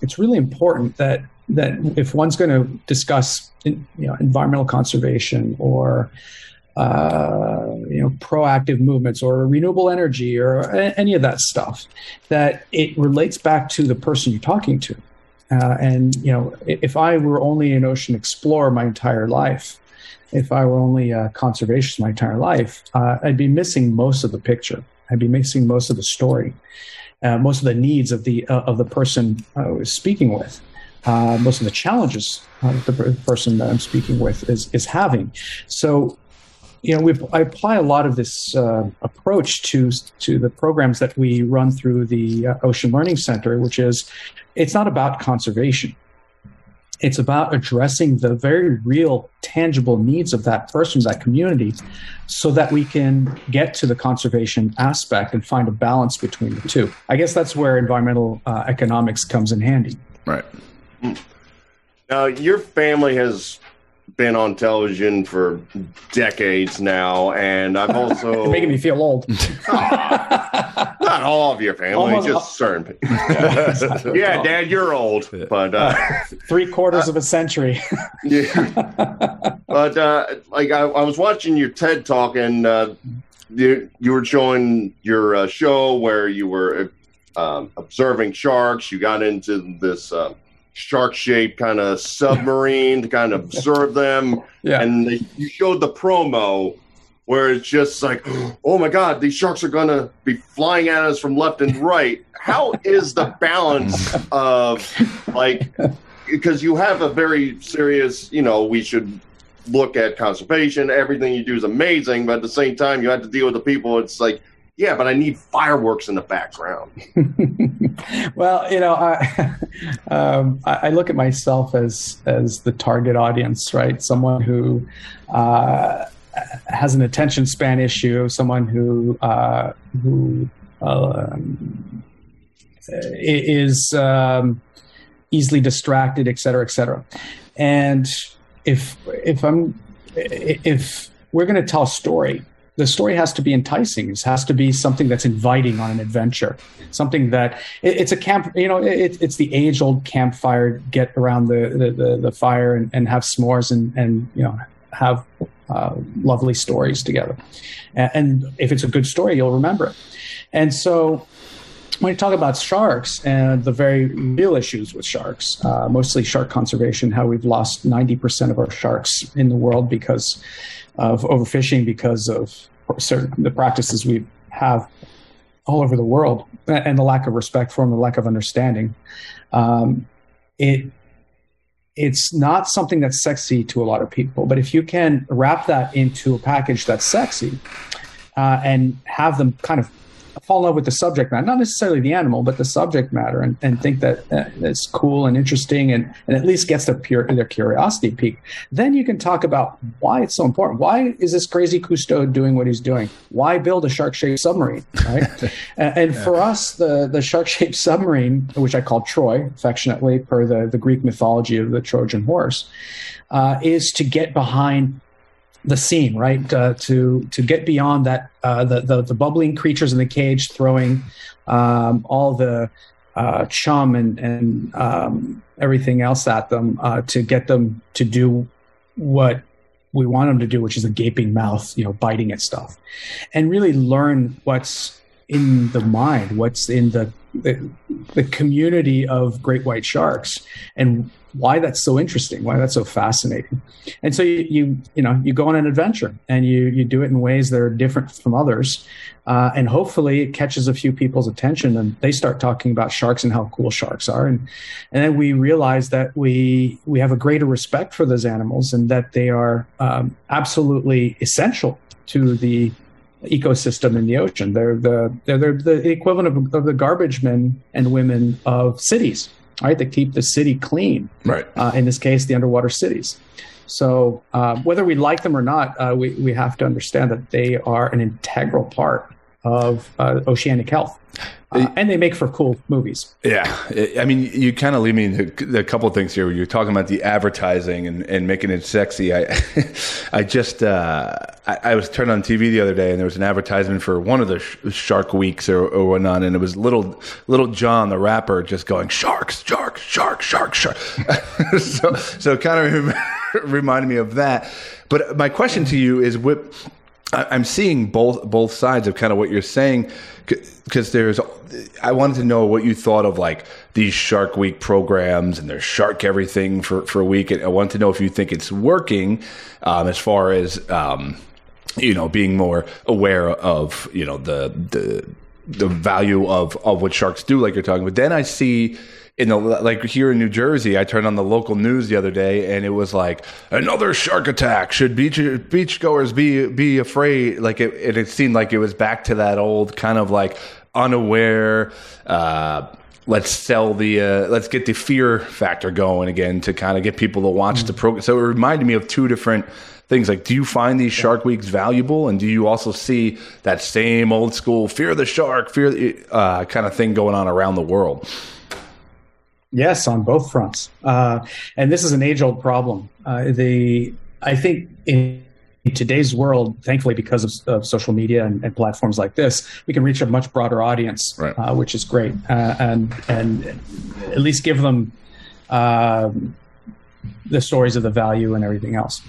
it's really important that that if one's going to discuss you know environmental conservation or uh, you know, proactive movements or renewable energy or any of that stuff, that it relates back to the person you're talking to. Uh, and you know, if I were only an ocean explorer my entire life, if I were only a conservationist my entire life, uh, I'd be missing most of the picture. I'd be missing most of the story, uh, most of the needs of the uh, of the person I was speaking with. Uh, most of the challenges uh, the person that I'm speaking with is is having. So you know, we I apply a lot of this uh, approach to to the programs that we run through the uh, Ocean Learning Center, which is it's not about conservation. It's about addressing the very real, tangible needs of that person, that community, so that we can get to the conservation aspect and find a balance between the two. I guess that's where environmental uh, economics comes in handy. Right. Now, your family has been on television for decades now, and I've also You're making me feel old. not all of your family, Almost just all. certain people. yeah, Dad, you're old, but uh, three quarters uh, of a century. yeah, but uh, like I, I, was watching your TED talk, and uh, you, you were showing your uh, show where you were um, observing sharks. You got into this uh, shark shaped kind of submarine to kind of observe them. Yeah. And they, you showed the promo where it's just like, oh my God, these sharks are going to be flying at us from left and right. How is the balance of like, because you have a very serious, you know, we should look at conservation. Everything you do is amazing, but at the same time, you have to deal with the people. It's like, yeah, but I need fireworks in the background. well, you know, I, um, I, look at myself as as the target audience, right? Someone who uh, has an attention span issue, someone who uh, who um, is um, easily distracted, et cetera, et cetera. And if if I'm if we're going to tell a story, the story has to be enticing. It has to be something that's inviting on an adventure. Something that it, it's a camp. You know, it, it's the age old campfire. Get around the the, the, the fire and, and have s'mores and and you know have uh, lovely stories together. And, and if it's a good story, you'll remember it. And so when you talk about sharks and the very real issues with sharks, uh, mostly shark conservation, how we've lost 90% of our sharks in the world because of overfishing, because of certain the practices we have all over the world, and the lack of respect for them, the lack of understanding. Um, it it's not something that's sexy to a lot of people, but if you can wrap that into a package that's sexy uh, and have them kind of fall in love with the subject matter, not necessarily the animal, but the subject matter, and, and think that uh, it's cool and interesting, and, and at least gets their, pure, their curiosity piqued. Then you can talk about why it's so important. Why is this crazy Cousteau doing what he's doing? Why build a shark-shaped submarine? Right? and, and yeah. for us, the the shark-shaped submarine, which I call Troy affectionately, per the the Greek mythology of the Trojan horse, uh, is to get behind the scene, right? Uh, to to get beyond that, uh, the, the, the bubbling creatures in the cage throwing um, all the uh, chum and and um, everything else at them uh, to get them to do what we want them to do, which is a gaping mouth, you know, biting at stuff, and really learn what's in the mind, what's in the the, the community of great white sharks, and why that's so interesting, why that's so fascinating. And so you, you, you know, you go on an adventure and you, you do it in ways that are different from others. Uh, and hopefully it catches a few people's attention and they start talking about sharks and how cool sharks are. And, and then we realize that we, we have a greater respect for those animals and that they are um, absolutely essential to the ecosystem in the ocean. They're the, they're, they're the equivalent of, of the garbage men and women of cities right? That keep the city clean. Right. Uh, in this case, the underwater cities. So uh, whether we like them or not, uh, we we have to understand that they are an integral part of uh, oceanic health. Uh, and they make for cool movies. Yeah, I mean, you kind of lead me a couple of things here. You're talking about the advertising and, and making it sexy. I, I just, uh, I, I, was turned on TV the other day, and there was an advertisement for one of the sh- Shark Weeks or, or whatnot, and it was little Lil Jon, the rapper, just going sharks, sharks, shark, shark, shark. so, so it kind of reminded me of that. But my question to you is, with I'm seeing both both sides of kind of what you're saying because there's I wanted to know what you thought of like these Shark Week programs and there's Shark Everything for for a week. And I want to know if you think it's working um, as far as um, you know being more aware of you know the the the value of of what sharks do, like you're talking. But then I see in the like here in New Jersey, I turned on the local news the other day, and it was like another shark attack. Should beach beachgoers be be afraid? Like it, it, it seemed like it was back to that old kind of like unaware. Uh, let's sell the uh, let's get the fear factor going again to kind of get people to watch mm-hmm. the program. So it reminded me of two different things. Like, do you find these Shark Weeks valuable, and do you also see that same old school fear the shark, fear uh, kind of thing going on around the world? Yes, on both fronts, uh, and this is an age-old problem. Uh, the I think in today's world, thankfully, because of, of social media and, and, platforms like this, we can reach a much broader audience, right. uh, which is great, uh, and and at least give them um, the stories of the value and everything else.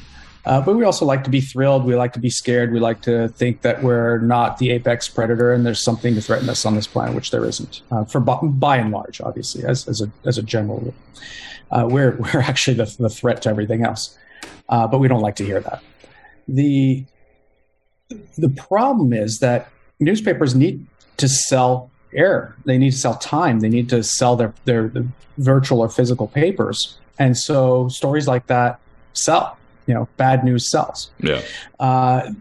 Uh, but we also like to be thrilled. We like to be scared. We like to think that we're not the apex predator and there's something to threaten us on this planet, which there isn't. Uh, for by, by, and large, obviously, as, as a as a general rule, uh, we're we're actually the, the threat to everything else. Uh, but we don't like to hear that. the The problem is that newspapers need to sell air. They need to sell time. They need to sell their their, their virtual or physical papers, and so stories like that sell you know bad news sells. Yeah. Uh,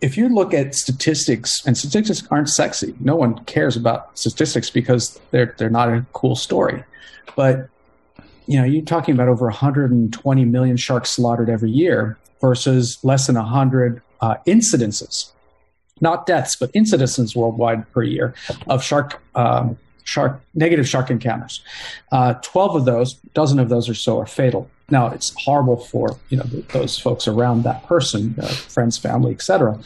if you look at statistics, and statistics aren't sexy. No one cares about statistics because they're they're not a cool story. But you know, you're talking about over 120 million sharks slaughtered every year versus less than 100 uh, incidences, not deaths, but incidences worldwide per year of shark um, shark negative shark encounters. Uh, Twelve of those, dozen of those or so, are fatal. Now it's horrible for you know those folks around that person, uh, friends, family, etc.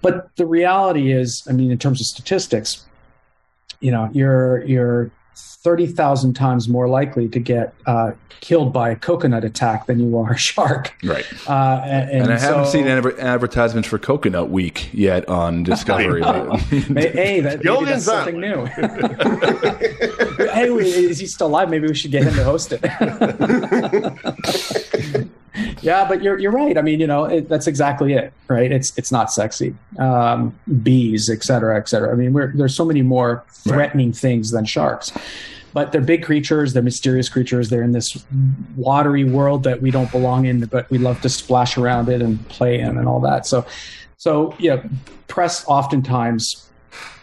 But the reality is, I mean, in terms of statistics, you know, you're you're thirty thousand times more likely to get uh, killed by a coconut attack than you are a shark. Right. Uh, and, and, I haven't seen adver- advertisements for Coconut Week yet on Discovery. hey, that, maybe that's something new. hey, is he still alive? Maybe we should get him to host it. yeah, but you're you're right. I mean, you know, it, that's exactly it, right? It's it's not sexy. Um, bees, et cetera, et cetera. I mean, there's so many more threatening right. things than sharks. But they're big creatures. They're mysterious creatures. They're in this watery world that we don't belong in, but we love to splash around it and play in and all that. So, so yeah, press oftentimes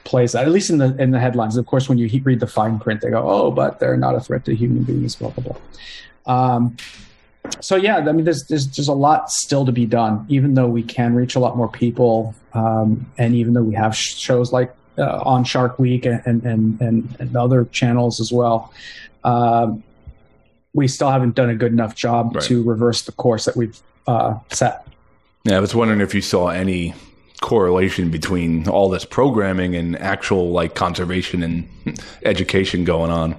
plays that, at least in the in the headlines. Of course, when you read the fine print, they go, "Oh, but they're not a threat to human beings." Blah blah blah. Um, so yeah, I mean, there's, there's there's a lot still to be done. Even though we can reach a lot more people, um, and even though we have shows like uh, on Shark Week and and, and and other channels as well, um, we still haven't done a good enough job right. to reverse the course that we've uh, set. Yeah, I was wondering if you saw any correlation between all this programming and actual like conservation and education going on.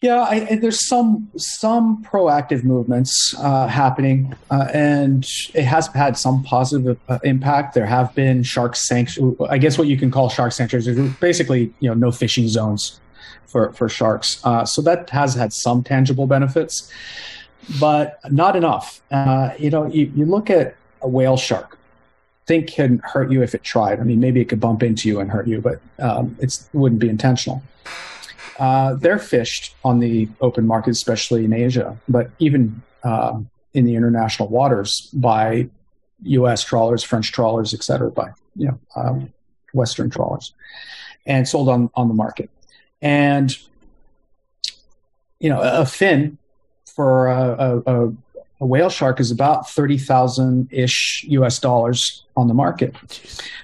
Yeah, I, there's some some proactive movements uh, happening, uh, and it has had some positive uh, impact. There have been shark sanctuaries. I guess what you can call shark sanctuaries is basically you know no fishing zones for for sharks. Uh, so that has had some tangible benefits, but not enough. Uh, you know, you, you look at a whale shark. Think can hurt you if it tried. I mean, maybe it could bump into you and hurt you, but um, it wouldn't be intentional. Uh, they're fished on the open market, especially in Asia, but even uh, in the international waters by U.S. trawlers, French trawlers, et cetera, by you know um, Western trawlers, and sold on on the market. And you know, a fin for a, a, a whale shark is about thirty thousand ish U.S. dollars on the market,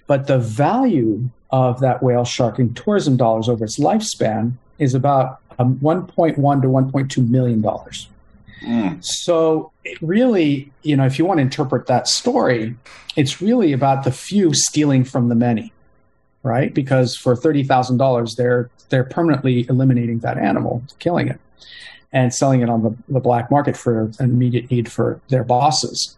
but the value of that whale shark in tourism dollars over its lifespan is about um, 1.1 to 1.2 million dollars. Mm. So really, you know, if you want to interpret that story, it's really about the few stealing from the many, right? Because for thirty thousand dollars, they're they're permanently eliminating that animal, killing it, and selling it on the, the black market for an immediate need for their bosses.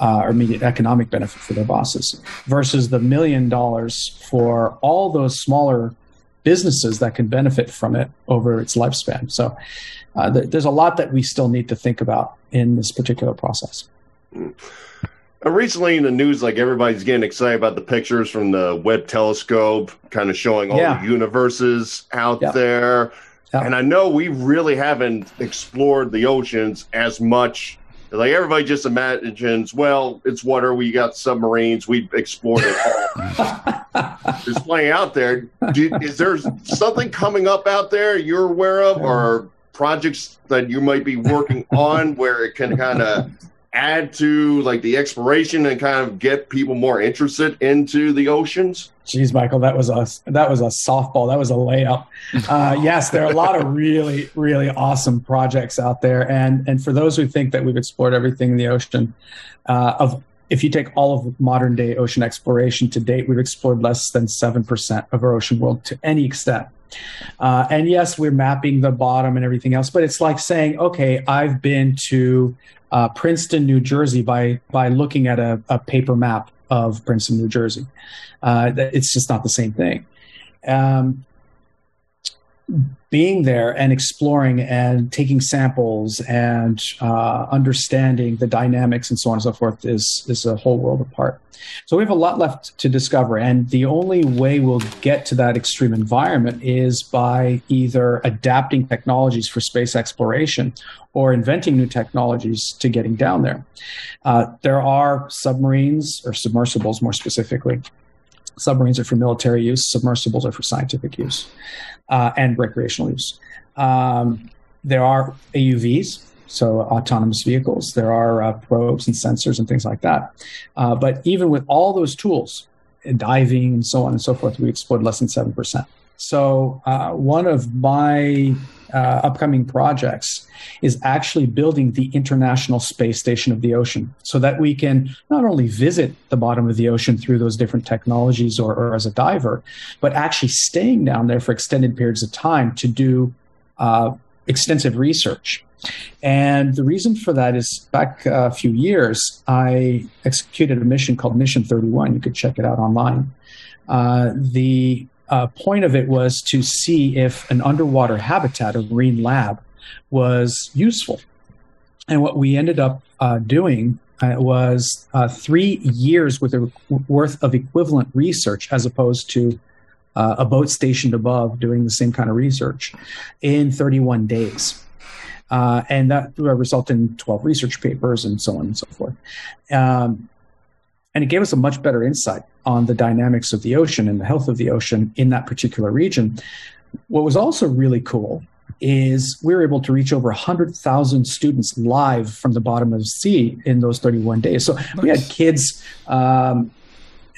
Uh, or immediate economic benefit for their bosses versus the million dollars for all those smaller businesses that can benefit from it over its lifespan. So uh, th- there's a lot that we still need to think about in this particular process. Mm. recently in the news, like everybody's getting excited about the pictures from the Webb telescope, kind of showing all yeah. the universes out yeah. there. And I know we really haven't explored the oceans as much like everybody just imagines, well, it's water. We got submarines. We've explored it all. it's playing out there. Do, is there something coming up out there you're aware of, or projects that you might be working on where it can kind of add to like the exploration and kind of get people more interested into the oceans? Geez, Michael, that was a that was a softball. That was a layup. Uh, yes, there are a lot of really really awesome projects out there, and and for those who think that we've explored everything in the ocean, uh, of if you take all of modern day ocean exploration to date, we've explored less than seven percent of our ocean world to any extent. Uh, and yes, we're mapping the bottom and everything else, but it's like saying, okay, I've been to uh, Princeton, New Jersey by by looking at a, a paper map of Princeton, New Jersey. Uh, it's just not the same thing. Um, being there and exploring and taking samples and uh, understanding the dynamics and so on and so forth is is a whole world apart. So we have a lot left to discover, and the only way we'll get to that extreme environment is by either adapting technologies for space exploration or inventing new technologies to getting down there. Uh, there are submarines or submersibles, more specifically. Submarines are for military use. Submersibles are for scientific use uh, and recreational use. Um, there are AUVs, so autonomous vehicles. There are uh, probes and sensors and things like that. Uh, but even with all those tools, diving and so on and so forth, we explored less than 7%. So, uh, one of my uh, upcoming projects is actually building the International Space Station of the Ocean so that we can not only visit the bottom of the ocean through those different technologies or, or as a diver, but actually staying down there for extended periods of time to do uh, extensive research. And the reason for that is back a few years, I executed a mission called Mission 31. You could check it out online. Uh, the uh, point of it was to see if an underwater habitat, a marine lab, was useful. And what we ended up uh, doing uh, was uh, three years worth of, worth of equivalent research as opposed to uh, a boat stationed above doing the same kind of research in 31 days. Uh, and that resulted in 12 research papers and so on and so forth. Um, and it gave us a much better insight on the dynamics of the ocean and the health of the ocean in that particular region. What was also really cool is we were able to reach over 100,000 students live from the bottom of the sea in those 31 days. So nice. we had kids, um,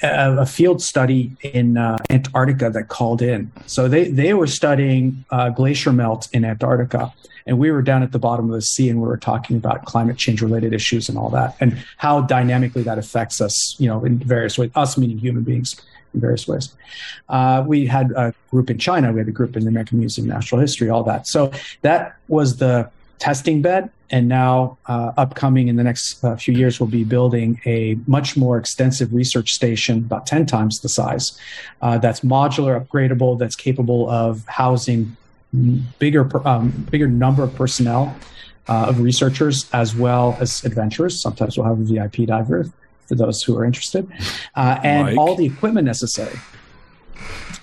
a, a, field study in uh, Antarctica that called in. So they, they were studying uh, glacier melt in Antarctica. And we were down at the bottom of the sea and we were talking about climate change related issues and all that and how dynamically that affects us you know in various ways us meaning human beings in various ways. Uh, we had a group in china. We had a group in the american museum of natural history all that. So that was the testing bed and now uh, upcoming in the next uh, few years we'll be building a much more extensive research station about 10 times the size uh, that's modular upgradable that's capable of housing bigger um, bigger number of personnel uh, of researchers as well as adventurers. Sometimes we'll have a VIP diver for those who are interested, uh, and Mike. all the equipment necessary.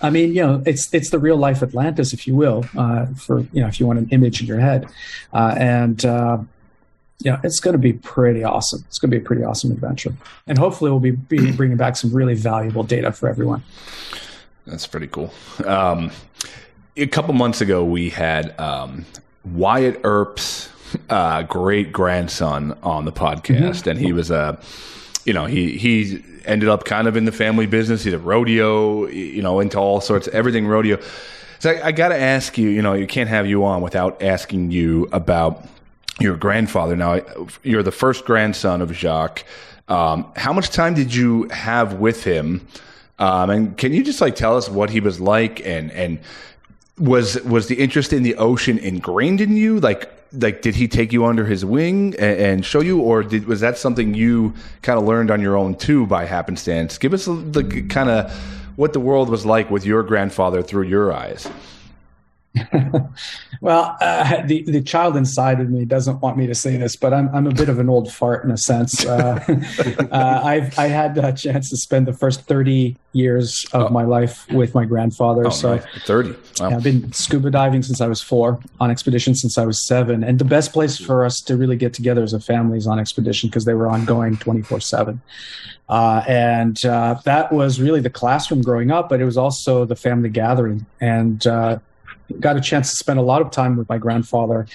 I mean, you know, it's it's the real life Atlantis, if you will, uh, for you know, if you want an image in your head, uh, and uh, yeah, it's going to be pretty awesome. It's going to be a pretty awesome adventure, and hopefully, we'll be, be bringing back some really valuable data for everyone. That's pretty cool. Um, a couple months ago, we had um, Wyatt Earp's uh, great grandson on the podcast, mm-hmm. and he was a, you know, he he ended up kind of in the family business. He's a rodeo, you know, into all sorts, of everything rodeo. So I, I got to ask you, you know, you can't have you on without asking you about your grandfather. Now, you're the first grandson of Jacques. Um, how much time did you have with him? Um, and can you just like tell us what he was like and and was was the interest in the ocean ingrained in you? Like like did he take you under his wing and, and show you, or did was that something you kind of learned on your own too by happenstance? Give us the kind of what the world was like with your grandfather through your eyes. well, uh, the the child inside of me doesn't want me to say this, but I'm I'm a bit of an old fart in a sense. Uh, uh, I've I had a chance to spend the first 30 years of oh. my life with my grandfather. Oh, so 30. Wow. Yeah, I've been scuba diving since I was four, on expedition since I was seven, and the best place for us to really get together as a family is on expedition because they were ongoing 24 seven. Uh, and uh, that was really the classroom growing up, but it was also the family gathering. And uh, got a chance to spend a lot of time with my grandfather.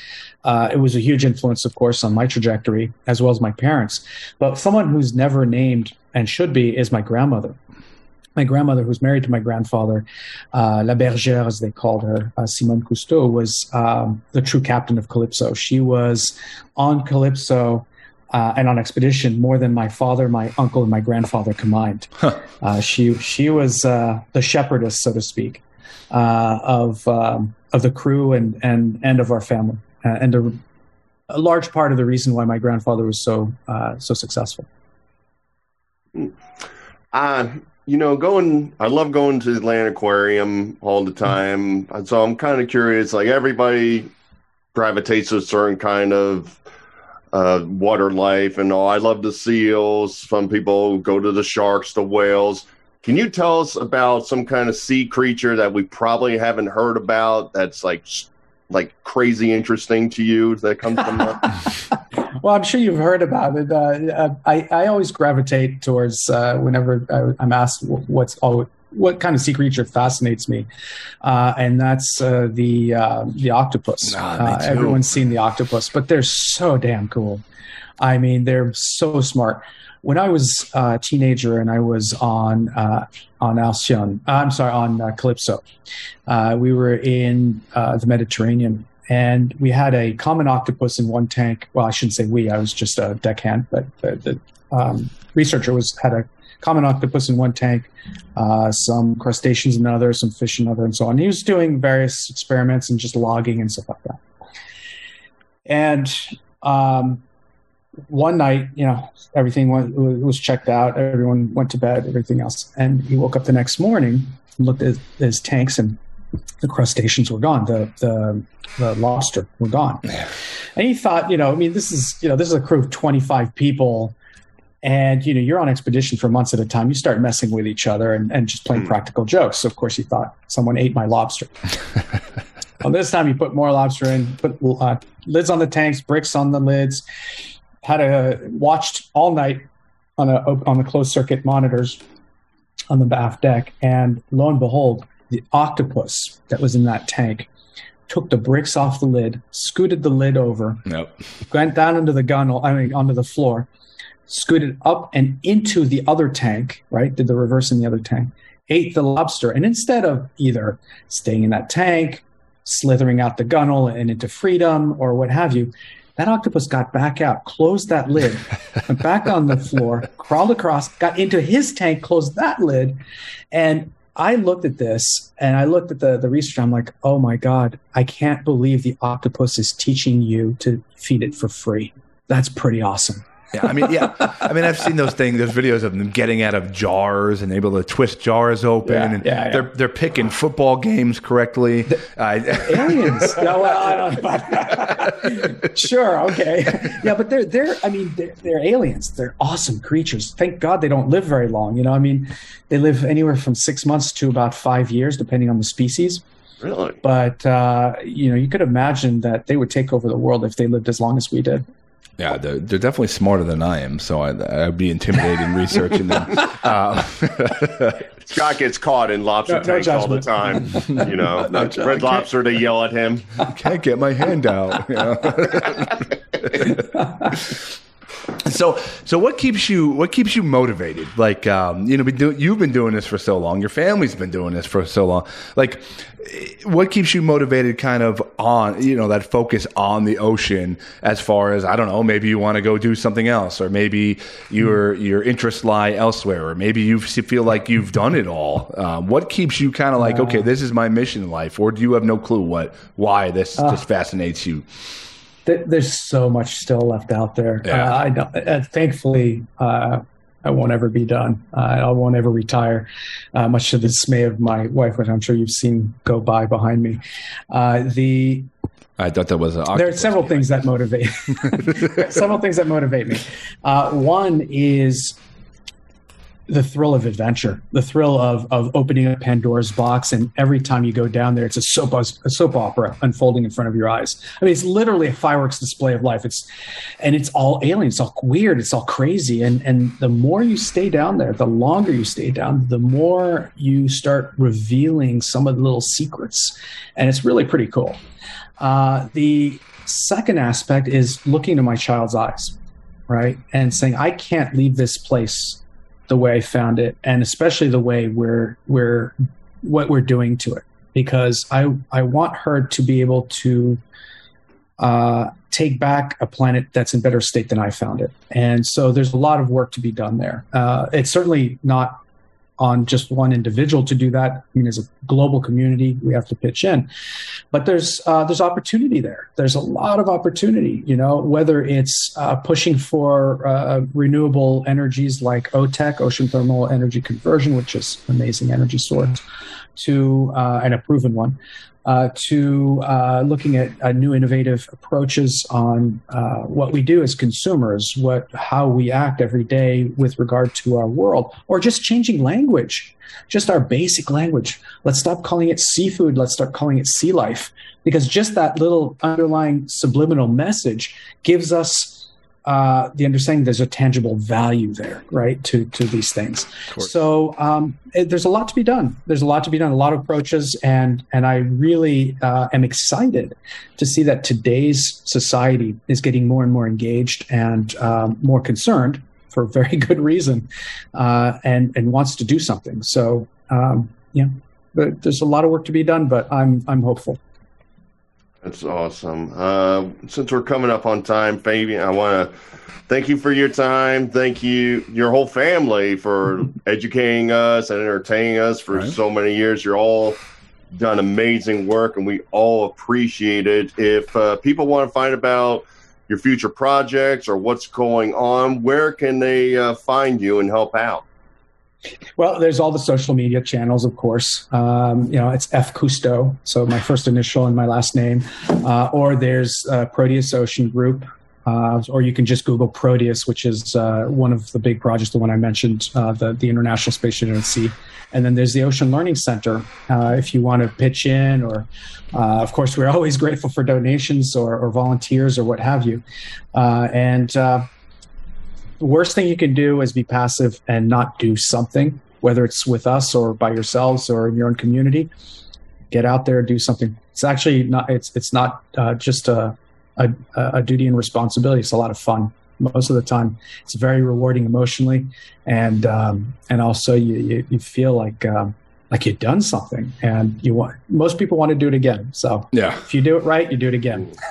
Uh, it was a huge influence, of course, on my trajectory as well as my parents. But someone who's never named and should be is my grandmother. My grandmother, who's married to my grandfather, uh, La Bergère, as they called her, uh, Simone Cousteau, was um, the true captain of Calypso. She was on Calypso uh, and on expedition more than my father, my uncle, and my grandfather combined. Huh. Uh, she she was uh, the shepherdess, so to speak. Uh, of um, of the crew and and and of our family, uh, and a, a, large part of the reason why my grandfather was so uh, so successful. Uh, you know, going, I love going to the Atlanta Aquarium all the time. So I'm kind of curious, like everybody gravitates to a certain kind of uh, water life and all. I love the seals. Some people go to the sharks, the whales. Can you tell us about some kind of sea creature that we probably haven't heard about that's like like crazy interesting to you that comes from well i'm sure you've heard about it uh, uh, I, I always gravitate towards uh, whenever i'm asked what's all what kind of sea creature fascinates me uh, and that's uh, the uh, the octopus. Nah, everyone's seen the octopus but they're so damn cool. I mean they're so smart when I was a teenager and I was on uh, on Alcyon, uh, I'm sorry, on uh, Calypso, uh, we were in uh, the Mediterranean and we had a common octopus in one tank. Well, I shouldn't say we; I was just a deckhand, but the, the um, researcher was had a common octopus in one tank, uh, some crustaceans in another, some fish in another, and so on. He was doing various experiments and just logging and stuff like that. And um, one night, you know, everything went, was checked out. Everyone went to bed, everything else. And he woke up the next morning and looked at his tanks and the crustaceans were gone. The, the, the lobster were gone. And he thought, you know, I mean, this is, you know, this is a crew of 25 people and, you know, you're on expedition for months at a time. You start messing with each other and, and just playing mm. practical jokes. So of course he thought someone ate my lobster. well, this time he put more lobster in, put uh, lids on the tanks, bricks on the lids had a watched all night on a on the closed circuit monitors on the aft deck, and lo and behold, the octopus that was in that tank took the bricks off the lid, scooted the lid over, nope. went down into the gunnel, I mean, onto the floor, scooted up and into the other tank, right? Did the reverse in the other tank, ate the lobster, and instead of either staying in that tank, slithering out the gunnel and into freedom or what have you, that octopus got back out, closed that lid, went back on the floor, crawled across, got into his tank, closed that lid. And I looked at this and I looked at the, the research. I'm like, oh my God, I can't believe the octopus is teaching you to feed it for free. That's pretty awesome. Yeah, I mean, yeah, I mean, I've seen those things. There's videos of them getting out of jars and able to twist jars open, yeah, and yeah, they're yeah. they're picking football games correctly. The, uh, aliens? no, well, I don't. But, sure, okay, yeah, but they're they're. I mean, they're, they're, aliens. They're awesome creatures. Thank God they don't live very long. You know, I mean, they live anywhere from six months to about five years, depending on the species. Really? But uh, you know, you could imagine that they would take over the world if they lived as long as we did. Yeah, they're, they're definitely smarter than I am, so I, would be intimidated researching them. Uh, Scott gets caught in lobster no, tanks no all the time. You know, no, red lobster, to yell at him. Can't get my hand out. You know? So so what keeps you what keeps you motivated? Like um, you know do, you've been doing this for so long. Your family's been doing this for so long. Like what keeps you motivated kind of on you know that focus on the ocean as far as i don't know maybe you want to go do something else or maybe your your interests lie elsewhere or maybe you feel like you've done it all. Um, what keeps you kind of like okay this is my mission in life or do you have no clue what why this uh, just fascinates you there's so much still left out there. Yeah. Uh, I know, uh, thankfully, uh, I won't ever be done. Uh, I won't ever retire, uh, much to the dismay of my wife, which I'm sure you've seen go by behind me. Uh, the I thought that was there are several things that motivate. several things that motivate me. one is the thrill of adventure, the thrill of of opening up Pandora's box, and every time you go down there, it's a soap a soap opera unfolding in front of your eyes. I mean, it's literally a fireworks display of life. It's and it's all alien, it's all weird, it's all crazy, and and the more you stay down there, the longer you stay down, the more you start revealing some of the little secrets, and it's really pretty cool. Uh, the second aspect is looking to my child's eyes, right, and saying, I can't leave this place the way I found it, and especially the way we're we're what we're doing to it, because I I want her to be able to uh, take back a planet that's in better state than I found it, and so there's a lot of work to be done there. Uh, it's certainly not on just one individual to do that. I mean, as a global community, we have to pitch in. But there's uh, there's opportunity there. There's a lot of opportunity. You know, whether it's uh, pushing for uh, renewable energies like OTEC, ocean thermal energy conversion, which is an amazing energy source, to uh, and a proven one, uh, to uh, looking at uh, new innovative approaches on uh, what we do as consumers, what how we act every day with regard to our world, or just changing language, just our basic language. Let's stop calling it seafood. Let's start calling it sea life, because just that little underlying subliminal message gives us uh, the understanding there's a tangible value there, right, to to these things. So um, it, there's a lot to be done. There's a lot to be done. A lot of approaches, and and I really uh, am excited to see that today's society is getting more and more engaged and um, more concerned for very good reason, uh, and and wants to do something. So um, yeah, but there's a lot of work to be done, but I'm I'm hopeful. That's awesome. Uh, since we're coming up on time, Fabien, I want to thank you for your time. Thank you, your whole family, for educating us and entertaining us for Right. so many years. You're all done amazing work, and we all appreciate it. If uh, people want to find about your future projects or what's going on, where can they uh, find you and help out? Well, there's all the social media channels, of course. Um, you know, it's F Cousteau, so my first initial and my last name. Uh, or there's uh, Proteus Ocean Group, uh, or you can just Google Proteus, which is uh, one of the big projects, the one I mentioned, uh, the the International Space Station. And then there's the Ocean Learning Center. Uh, if you want to pitch in, or uh, of course, we're always grateful for donations or, or volunteers or what have you. Uh, and the worst thing you can do is be passive and not do something, whether it's with us or by yourselves or in your own community. Get out there, do something. It's actually not. It's it's not uh, just a, a a duty and responsibility. It's a lot of fun. Most of the time, it's very rewarding emotionally, and um, and also you you, you feel like um, like you've done something, and you want. Most people want to do it again. So Yeah. if you do it right, you do it again.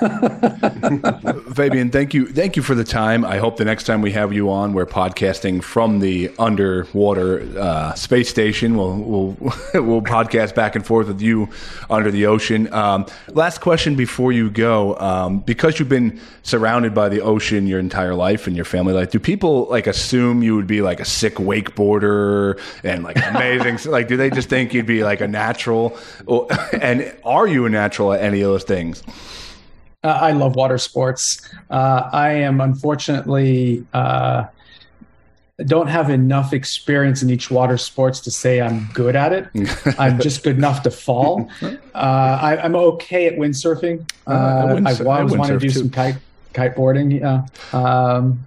Fabien, thank you, thank you for the time. I hope the next time we have you on, we're podcasting from the underwater uh, space station. We'll we'll we'll podcast back and forth with you under the ocean. Um, last question before you go, um, because you've been surrounded by the ocean your entire life and your family life, do people like assume you would be like a sick wakeboarder and like amazing? like, do they just think you'd be like a natural? Or, and are you a natural at any of those things? Uh, I love water sports. Uh, I am unfortunately uh, don't have enough experience in each water sports to say I'm good at it. I'm just good enough to fall. Uh, I, I'm okay at windsurfing. Uh, I wind- I've I always wanted to do too. some kite kiteboarding. Yeah. Um,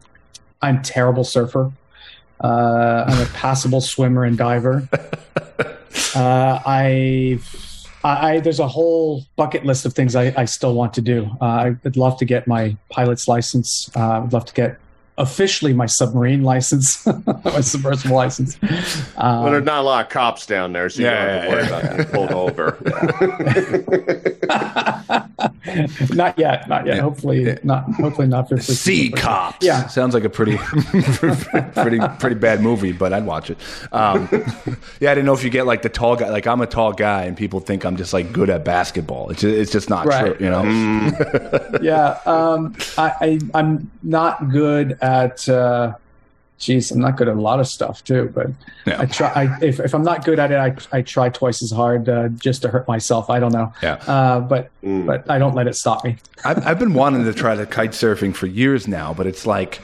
I'm terrible surfer. Uh, I'm a passable swimmer and diver. Uh, I, I there's a whole bucket list of things I, I still want to do. Uh, I would love to get my pilot's license. Uh, I'd love to get officially my submarine license, my submersible license. Well, there's Um, not a lot of cops down there, so you Yeah, don't have to worry yeah. about getting pulled over. not yet, not yet. Hopefully, not. Hopefully, not for for- Sea for- Cops. Yeah. sounds like a pretty, pretty, pretty bad movie, but I'd watch it. Um, yeah, I didn't know if you get like the tall guy. Like I'm a tall guy, and people think I'm just like good at basketball. It's just, it's just not Right. true, you know. yeah, um, I, I I'm not good at. Uh, geez, I'm not good at a lot of stuff too. But Yeah. I try. I, if if I'm not good at it, I I try twice as hard uh, just to hurt myself. I don't know. Yeah. Uh, but Mm. but I don't let it stop me. I've, I've been wanting to try the kite surfing for years now, but it's like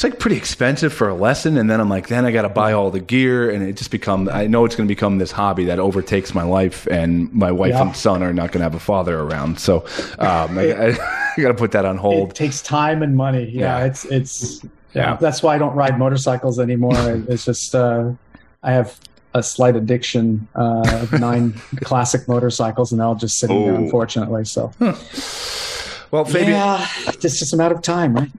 it's like pretty expensive for a lesson, and then I'm like, then I got to buy all the gear, and it just become. I know it's going to become this hobby that overtakes my life, and my wife Yeah. and son are not going to have a father around, so um, I, I, got to put that on hold It takes time and money. Yeah, Yeah. it's it's yeah. Yeah. That's why I don't ride motorcycles anymore. It's just uh, I have a slight addiction uh, of nine classic motorcycles, and they're all just sitting there, Oh. unfortunately. So Well, Fabien, yeah, it's just a matter of time, right?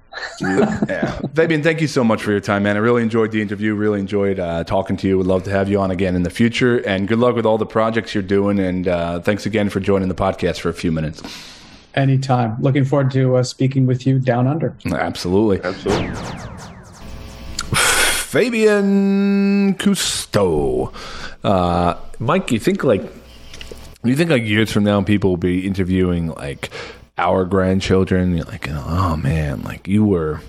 Yeah. Fabien, thank you so much for your time, man. I really enjoyed the interview. Really enjoyed uh, talking to you. Would love to have you on again in the future. And good luck with all the projects you're doing. And uh, thanks again for joining the podcast for a few minutes. Anytime. Looking forward to uh, speaking with you down under. Absolutely. Absolutely. Fabien Cousteau. Uh, Mike, you think like you think like years from now people will be interviewing like our grandchildren? You're like, oh man, like you were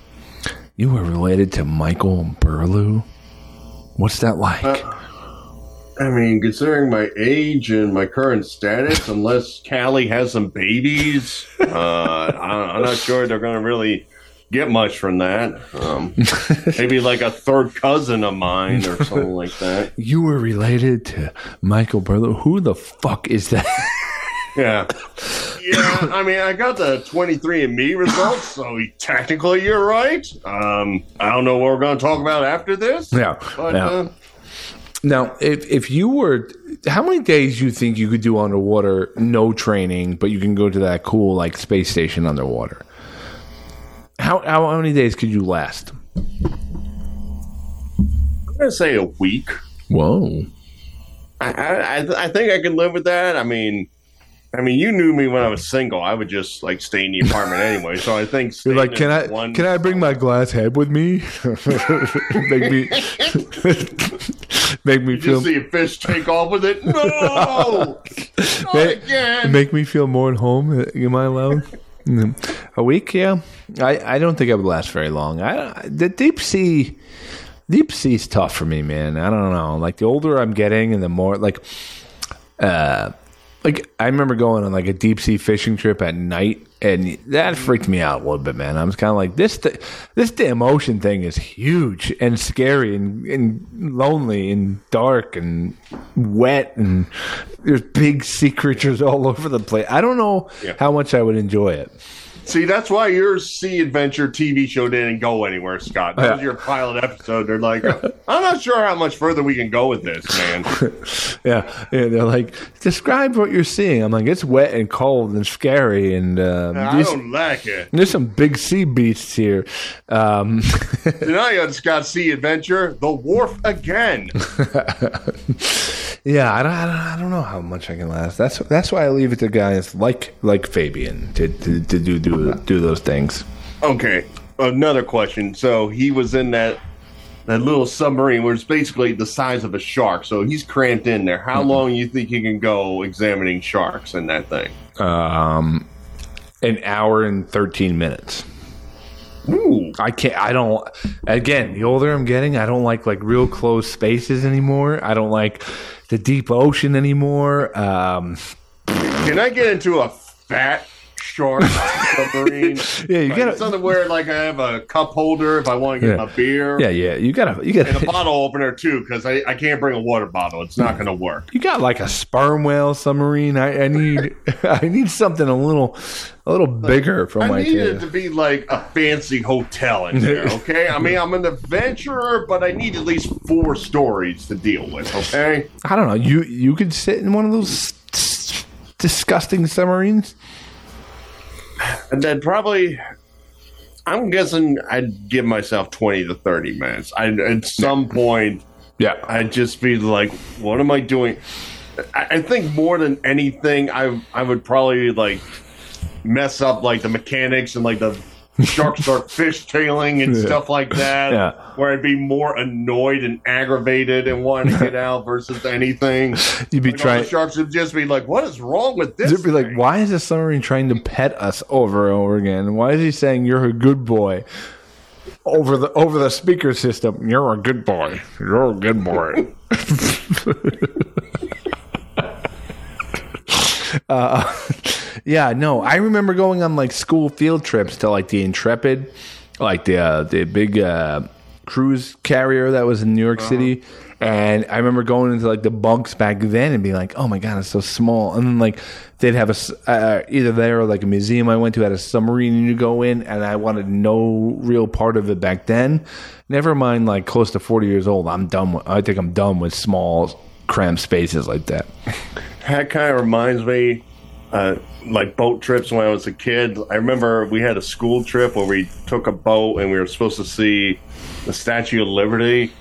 you were related to Michael Burlew. What's that like? I mean, considering my age and my current status, unless Callie has some babies, uh, I, I'm not sure they're going to really get much from that. Um, maybe like a third cousin of mine or something like that. you were related to Michael Burlew. Who the fuck is that? Yeah. Yeah, I mean, I got the 23andMe results, so technically you're right. Um, I don't know what we're going to talk about after this. Yeah, But, yeah. uh, Now, if if you were, how many days do you think you could do underwater, no training, but you can go to that cool like space station underwater? How how, how many days could you last? I'm going to say a week. Whoa! I, I, I- I think I can live with that. I mean, I mean, you knew me when I was single. I would just like stay in the apartment anyway. So I think You're like, can I one- can I bring my glass head with me? make me make me Did feel you see a fish take off with it? No, not make, again. make me feel more at home. Am I allowed? Mm. A week, yeah. I, I don't think I would last very long. I the deep sea, deep sea's tough for me, man. I don't know. Like the older I'm getting, and the more like, uh, like I remember going on like a deep sea fishing trip at night, and that freaked me out a little bit, man. I was kind of like this, th- this damn ocean thing is huge and scary and, and lonely and dark and wet, and there's big sea creatures all over the place. I don't know Yeah. how much I would enjoy it. See, that's why your Sea Adventure TV show didn't go anywhere, Scott. That was your pilot episode. They're like, I'm not sure how much further we can go with this, man. Yeah, yeah. They're like, describe what you're seeing. I'm like, it's wet and cold and scary, and um, I don't like it. there's some big sea beasts here. Um, Tonight on Scott Sea Adventure, the wharf again. Yeah, I don't, I don't, I don't know how much I can last. That's that's why I leave it to guys like like Fabian to, to, to do do do those things. Okay, another question. So he was in that that little submarine which is basically the size of a shark. So he's cramped in there. How long you think he can go examining sharks in that thing? Um, an hour and thirteen minutes. Ooh. I can't. I don't. Again, the older I'm getting, I don't like like real close spaces anymore. I don't like the deep ocean anymore. Um, Can I get into a fat shark submarine? yeah, you Like, gotta. something where like I have a cup holder if I want to get Yeah. my beer. Yeah, yeah, you gotta. You And a bottle opener too, because I, I can't bring a water bottle. It's not going to work. You got like a sperm whale submarine. I, I need. I need something a little, a little bigger for I my need it to be like a fancy hotel in there, okay? I mean, I'm an adventurer, but I need at least four stories to deal with, okay? I don't know. You you could sit in one of those disgusting submarines. And then probably, I'm guessing I'd give myself 20 to 30 minutes. I At some point, Yeah. I'd just be like, what am I doing? I, I think more than anything, I I would probably like mess up like the mechanics and like the shark start fishtailing and Yeah. stuff like that. Yeah. Where I'd be more annoyed and aggravated and wanting to get out versus anything. You'd be Like, trying. sharks would just be like, "What is wrong with this?" You'd be like, why is this submarine trying to pet us over and over again? Why is he saying you're a good boy over the over the speaker system? You're a good boy. You're a good boy. uh, yeah, no, I remember going on like school field trips to like the Intrepid, like the uh, the big uh, cruise carrier that was in New York City. And I remember going into like the bunks back then and being like, "Oh my god, it's so small." And then like they'd have a uh, either there or like a museum I went to had a submarine you go in, and I wanted no real part of it back then. Never mind, like close to forty years old, I'm done. With, I think I'm done with small cramped spaces like that. That kind of reminds me, uh, like boat trips when I was a kid. I remember we had a school trip where we took a boat and we were supposed to see the Statue of Liberty.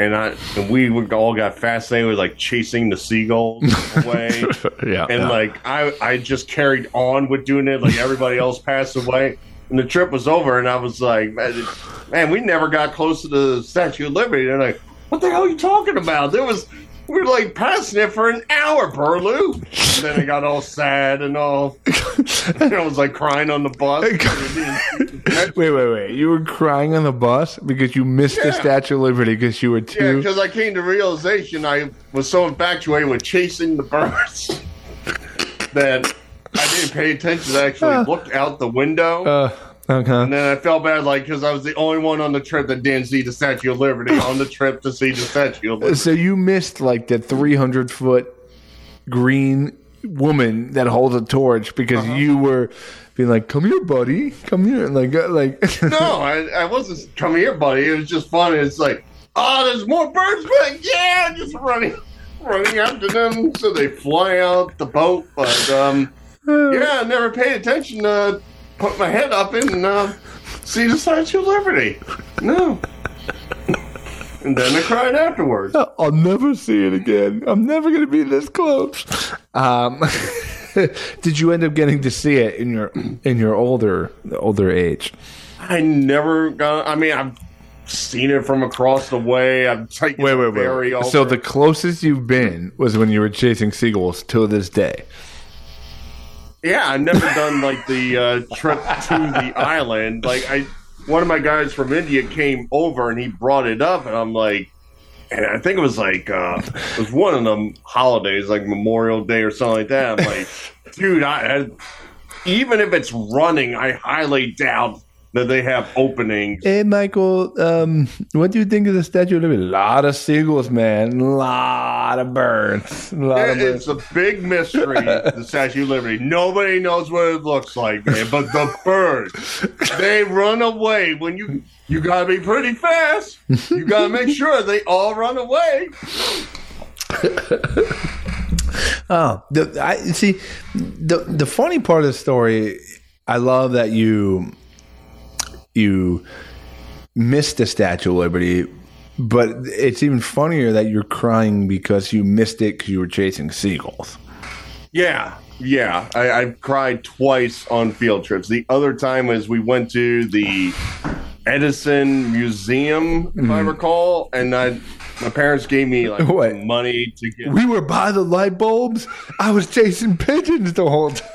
And I and we all got fascinated with like chasing the seagulls away. yeah, and like I, I just carried on with doing it like everybody else passed away and the trip was over, and I was like, man, man, we never got close to the Statue of Liberty. They're like, what the hell are you talking about? There was were like passing it for an hour, Burlew. And then I got all sad and all. and I was like crying on the bus. wait, wait, wait. You were crying on the bus because you missed the Yeah. Statue of Liberty because you were Yeah, too. because I came to realization I was so infatuated with chasing the birds that I didn't pay attention. I actually looked out the window. uh, okay. and then I felt bad, like, because I was the only one on the trip that didn't see the Statue of Liberty on the trip to see the Statue of Liberty. So you missed like the 300 foot green woman that holds a torch because Uh-huh. you were being like, "Come here, buddy, come here," and like, uh, like. No, I, I wasn't come here, buddy. It was just fun. It's like, oh, there's more birds, but yeah, just running, running after them so they fly out the boat. But um, yeah, I never paid attention to put my head up and uh, see the Statue of Liberty. No. and then I cried afterwards. I'll never see it again. I'm never going to be this close. Um, did you end up getting to see it in your in your older older age? I never got. I mean, I've seen it from across the way. I've taken Wait, wait, wait. So the closest you've been was when you were chasing seagulls to this day. Yeah, I've never done like the uh, trip to the island. Like I, one of my guys from India came over and he brought it up, and I'm like, and I think it was like uh, it was one of them holidays, like Memorial Day or something like that. I'm like, dude, I, I even if it's running, I highly doubt that they have openings. Hey, Michael, um, what do you think of the Statue of Liberty? A lot of seagulls, man. A lot of birds. A lot of birds. It's a big mystery, the Statue of Liberty. Nobody knows what it looks like, man. But the birds, they run away when you. You gotta be pretty fast. You gotta make sure they all run away. Oh, the, I see. The the funny part of the story, I love that you you missed the Statue of Liberty, but it's even funnier that you're crying because you missed it because you were chasing seagulls. Yeah, yeah. I, I cried twice on field trips. The other time was we went to the Edison Museum, if I mm-hmm. recall, and I my parents gave me like What? money to get. We were by the light bulbs. I was chasing pigeons the whole time.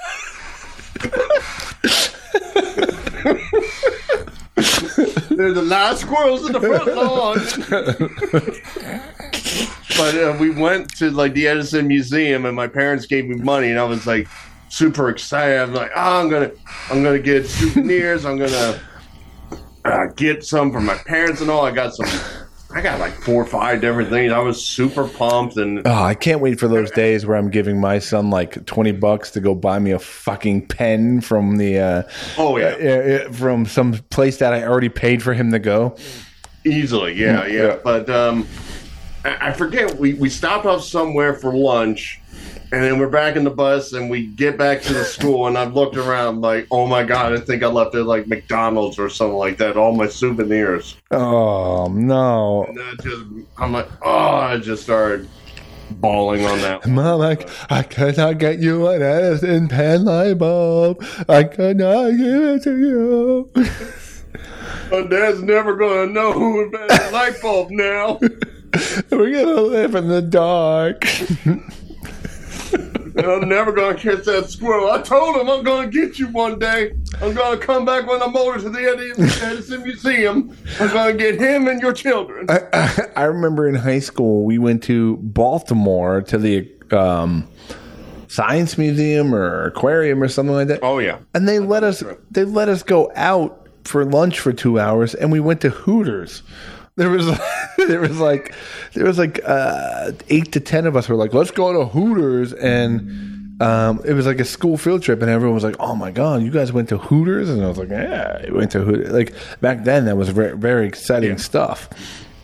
A lot of squirrels in the front lawn. but uh, we went to like the Edison Museum, and my parents gave me money, and I was like super excited. I'm like, oh, I'm gonna, I'm gonna get souvenirs. I'm gonna uh, get some for my parents and all. I got some. I got like four or five different things. I was super pumped, and Oh, I can't wait for those days where I'm giving my son like twenty bucks to go buy me a fucking pen from the uh, oh yeah, uh, uh, from some place that I already paid for him to go. Easily, yeah, yeah. But um, I, I forget. We we stopped off somewhere for lunch, and then we're back in the bus, and we get back to the school, and I've looked around like, oh my god, I think I left it at, like McDonald's or something like that. All my souvenirs, Oh no, and I just I'm like, oh, I just started bawling on that. Mom, I, I could not get you an Edison pen light bulb. I could not give it to you. My dad's never gonna know who invented the light bulb now. We're gonna live in the dark. And I'm never gonna catch that squirrel. I told him I'm gonna get you one day. I'm gonna come back when I'm older to the Edison Edison Museum. I'm gonna get him and your children. I, I, I remember in high school we went to Baltimore to the um, science museum or aquarium or something like that. Oh yeah. and they let us they let us go out for lunch for two hours and we went to hooters there was there was like there was like uh eight to ten of us were like let's go to hooters and um it was like a school field trip and everyone was like oh my god you guys went to hooters and i was like yeah we went to hooters like back then that was very very exciting stuff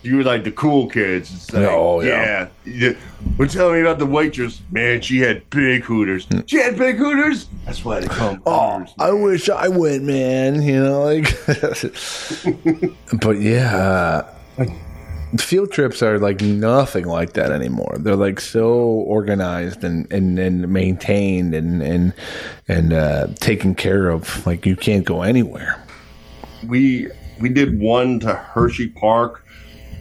You were like the cool kids. It's like, Oh, yeah. yeah. Well, tell me about the waitress. Man, she had big hooters. She had big hooters. That's why they call them Oh, hooters. I wish I went, man. You know, like, but yeah, uh, field trips are like nothing like that anymore. They're like so organized and and, and maintained and and and uh, taken care of. Like you can't go anywhere. we we did one to Hershey Park,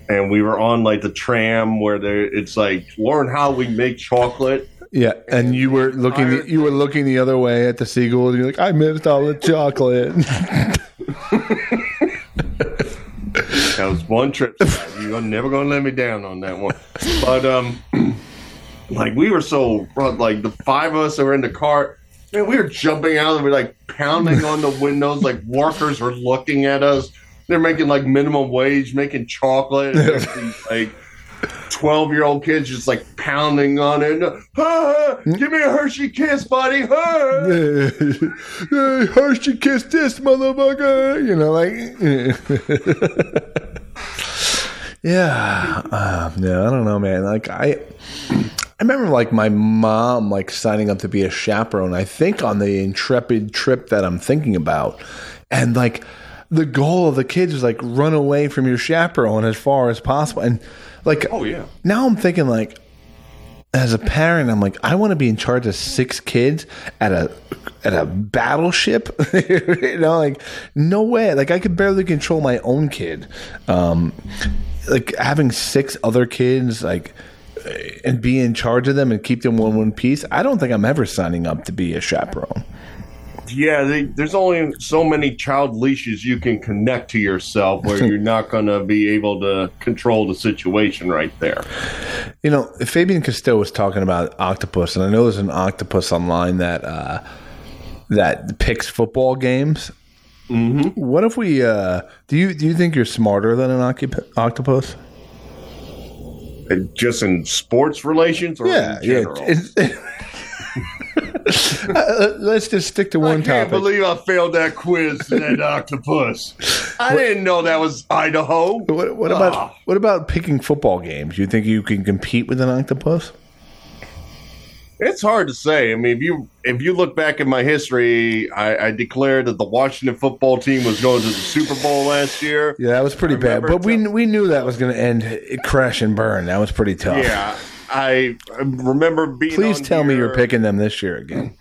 and we were on like the tram where there it's like learn how we make chocolate. Yeah, and you were looking the, you were looking the other way at the seagulls. You're like, I missed all the chocolate. That was one trip. You're never gonna let me down on that one. But um, like we were so like the five of us that were in the car. Man, we were jumping out and we were like pounding on the windows. Like workers were looking at us. They're making like minimum wage, making chocolate. And like twelve year old kids just like pounding on it. Ah, give me a Hershey kiss, buddy. Ah. hey, Hershey kiss this motherfucker. You know, like. yeah, uh, yeah. I don't know, man. Like I, I remember like my mom like signing up to be a chaperone. I think on the intrepid trip that I'm thinking about, and like the goal of the kids is like run away from your chaperone as far as possible. And like, Oh, yeah. Now I'm thinking like, as a parent, I'm like, I want to be in charge of six kids at a at a battleship. you know, like no way. Like I could barely control my own kid. Um, like having six other kids, like and be in charge of them and keep them in one piece. I don't think I'm ever signing up to be a chaperone. Yeah, they, there's only so many child leashes you can connect to yourself where you're not going to be able to control the situation right there. You know, Fabien Costello was talking about octopus, and I know there's an octopus online that uh, that picks football games. Mm-hmm. What if we? Uh, do you do you think you're smarter than an occup- octopus? Uh, Just in sports relations or in general? It's- Uh, let's just stick to I one can't topic. believe I failed that quiz to that octopus. I didn't know that was Idaho. what, what about Ah. what about picking football games? You think you can compete with an octopus? It's hard to say. I mean, if you if you look back at my history, I, I declared that the Washington football team was going to the Super Bowl last year. Yeah, that was pretty I bad. But we we knew that was going to end crash and burn. That was pretty tough. Yeah, I remember being. Please tell me you're picking them this year again.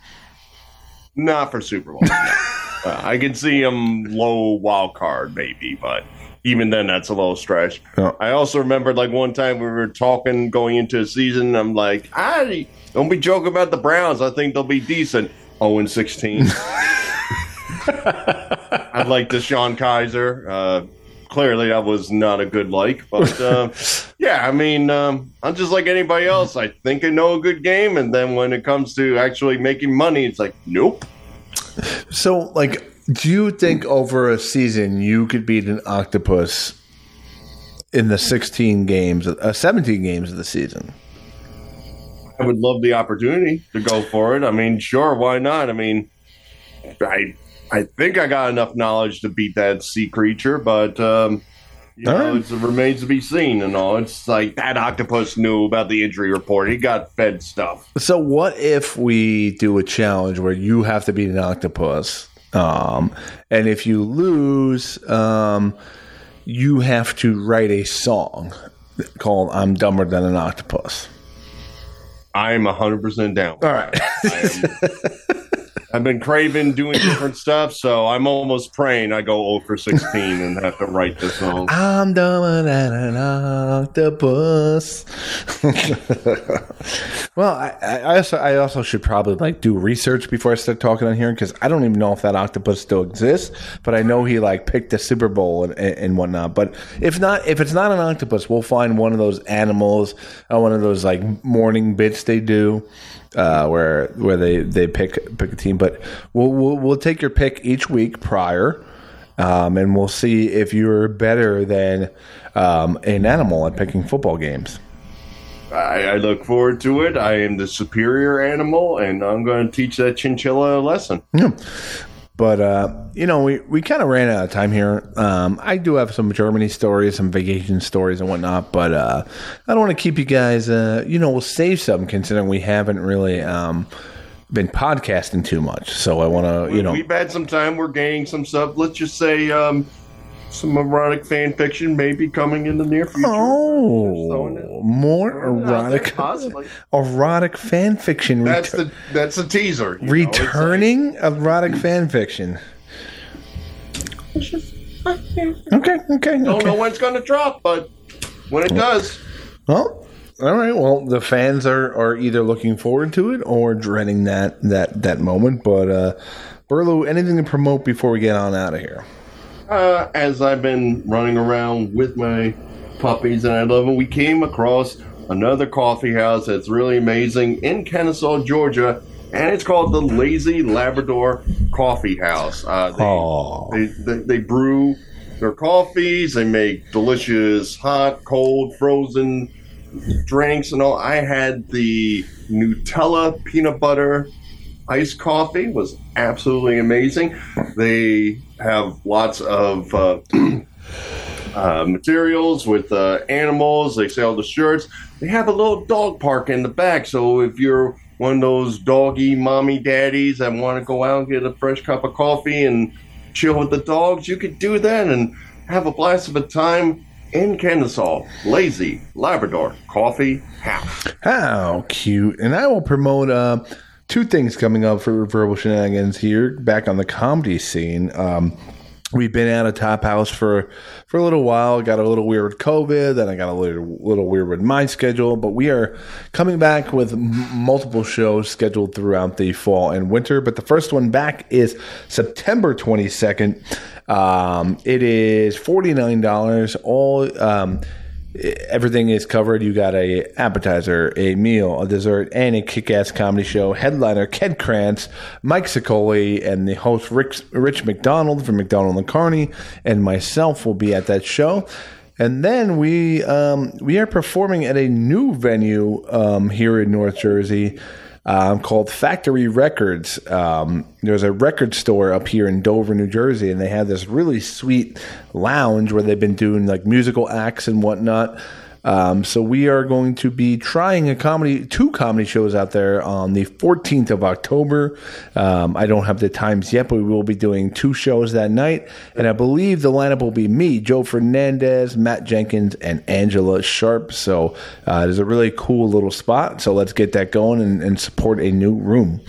Not for Super Bowl. no. uh, I can see them low wild card maybe, but even then, that's a little stretch. Oh. I also remember like one time we were talking going into a season. I'm like, I don't be joking about the Browns. I think they'll be decent. 0 and 16. I'd like DeShone Kizer. Uh, clearly, that was not a good like, but uh, yeah, I mean, um, I'm just like anybody else. I think I know a good game, and then when it comes to actually making money, it's like, nope. So, like, do you think over a season you could beat an octopus in the 16 games, uh, 17 games of the season? I would love the opportunity to go for it. I mean, sure, why not? I mean, I I think I got enough knowledge to beat that sea creature, but um, you know, right. it remains to be seen. And all, it's like that octopus knew about the injury report. He got fed stuff. So, what if we do a challenge where you have to beat an octopus, um, and if you lose, um, you have to write a song called "I'm Dumber Than an Octopus"? I'm hundred percent down. All right. I've been craving doing different stuff, so I'm almost praying I go 0 for 16 and have to write this song. I'm dumber than an octopus. well, I, I also I also should probably like do research before I start talking on here because I don't even know if that octopus still exists. But I know he like picked the Super Bowl and, and, and whatnot. But if not, if it's not an octopus, we'll find one of those animals, uh, one of those like morning bits they do. Uh, where where they, they pick pick a team, but we'll, we'll we'll take your pick each week prior, um, and we'll see if you're better than um, an animal at picking football games. I, I look forward to it. I am the superior animal, and I'm going to teach that chinchilla a lesson. Yeah. But uh, you know, we, we kind of ran out of time here. Um, I do have some Germany stories, some vacation stories, and whatnot. But uh, I don't want to keep you guys. Uh, you know, we'll save some considering we haven't really um, been podcasting too much. So I want to, you know, We've had some time. We're gaining some stuff. Let's just say um, some erotic fan fiction may be coming in the near future. Oh, more throwing it out there, erotic, possibly. erotic fan fiction. That's retur- the that's the teaser. you know, like- returning erotic fan fiction. Okay, okay, I don't know when it's going to drop, but when it does, Well, all right. Well, the fans are, are either looking forward to it or dreading that that that moment. But uh, Burlew, anything to promote before we get on out of here? Uh, as I've been running around with my puppies and I love them, we came across another coffee house that's really amazing in Kennesaw, Georgia, and it's called the Lazy Labrador Coffee House. Uh, they, Oh, they, they, they brew their coffees, they make delicious hot, cold, frozen drinks and all. I had the Nutella peanut butter iced coffee was absolutely amazing. They have lots of uh, uh, materials with uh, animals. They sell the shirts. They have a little dog park in the back. So if you're one of those doggy mommy daddies that want to go out and get a fresh cup of coffee and chill with the dogs, you could do that and have a blast of a time in Kennesaw. Lazy Labrador Coffee House. how cute! And I will promote uh, two things coming up for Verbal Shenanigans here, back on the comedy scene. Um, we've been out of Top House for for a little while. Got a little weird with COVID, then I got a little little weird with my schedule. But we are coming back with m- multiple shows scheduled throughout the fall and winter. But the first one back is September twenty second. Um, it is forty nine dollars. All um, everything is covered. You got a appetizer, a meal, a dessert, and a kick-ass comedy show. Headliner Ken Krantz, Mike Sicoli, and the host Rick, Rich McDonald from McDonald and Carney, and myself will be at that show. And then we um, we are performing at a new venue um, here in North Jersey um, called Factory Records. Um, there's a record store up here in Dover, New Jersey, and they have this really sweet lounge where they've been doing like musical acts and whatnot. Um, so we are going to be trying a comedy, two comedy shows out there on the 14th of October. Um, I don't have the times yet, but we will be doing two shows that night, and I believe the lineup will be me, Joe Fernandez, Matt Jenkins, and Angela Sharp. So uh, it is a really cool little spot. So let's get that going and, and support a new room.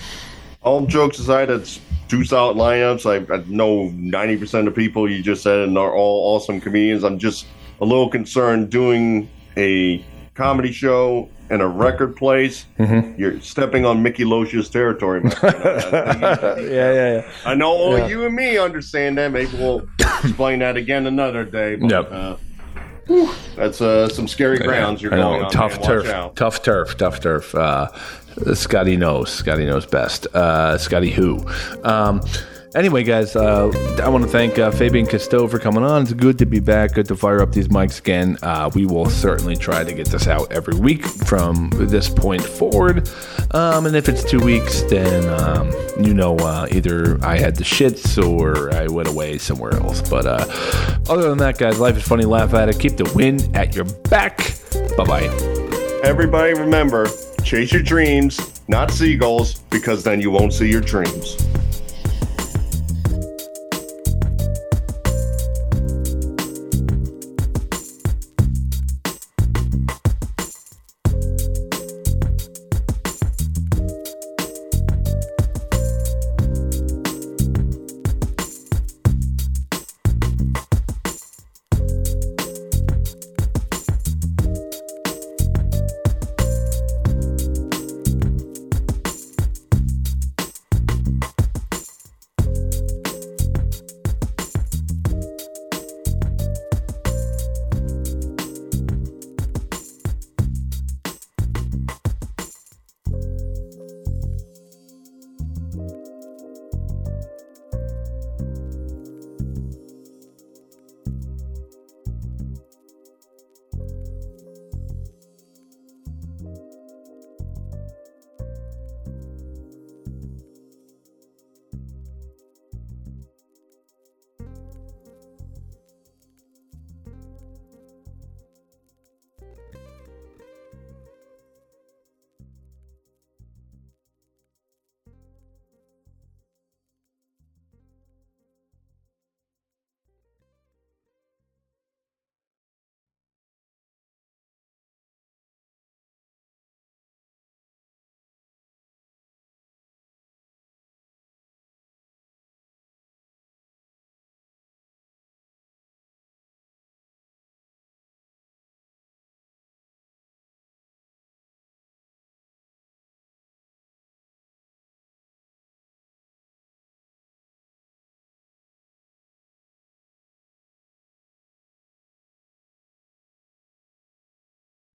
all jokes aside, it's two solid lineups. I, I know 90% of people you just said and are all awesome comedians. I'm just a little concerned doing a comedy show and a record place. You're stepping on Mickey Losh's territory. yeah, yeah, yeah. I know only you and me understand that. Maybe we'll explain that again another day. But, Yep. uh, whew, that's uh, some scary grounds you're I know, going on. tough man. Turf, tough turf, tough turf. Uh, Scotty knows. Scotty knows best. Uh, Scotty who? Um, anyway, guys, uh, I want to thank uh, Fabien Cousteau for coming on. It's good to be back. Good to fire up these mics again. Uh, we will certainly try to get this out every week from this point forward. Um, and if it's two weeks, then um, you know uh, either I had the shits or I went away somewhere else. But uh, other than that, guys, life is funny. Laugh at it. Keep the wind at your back. Bye bye. Everybody remember, chase your dreams, not seagulls, because then you won't see your dreams.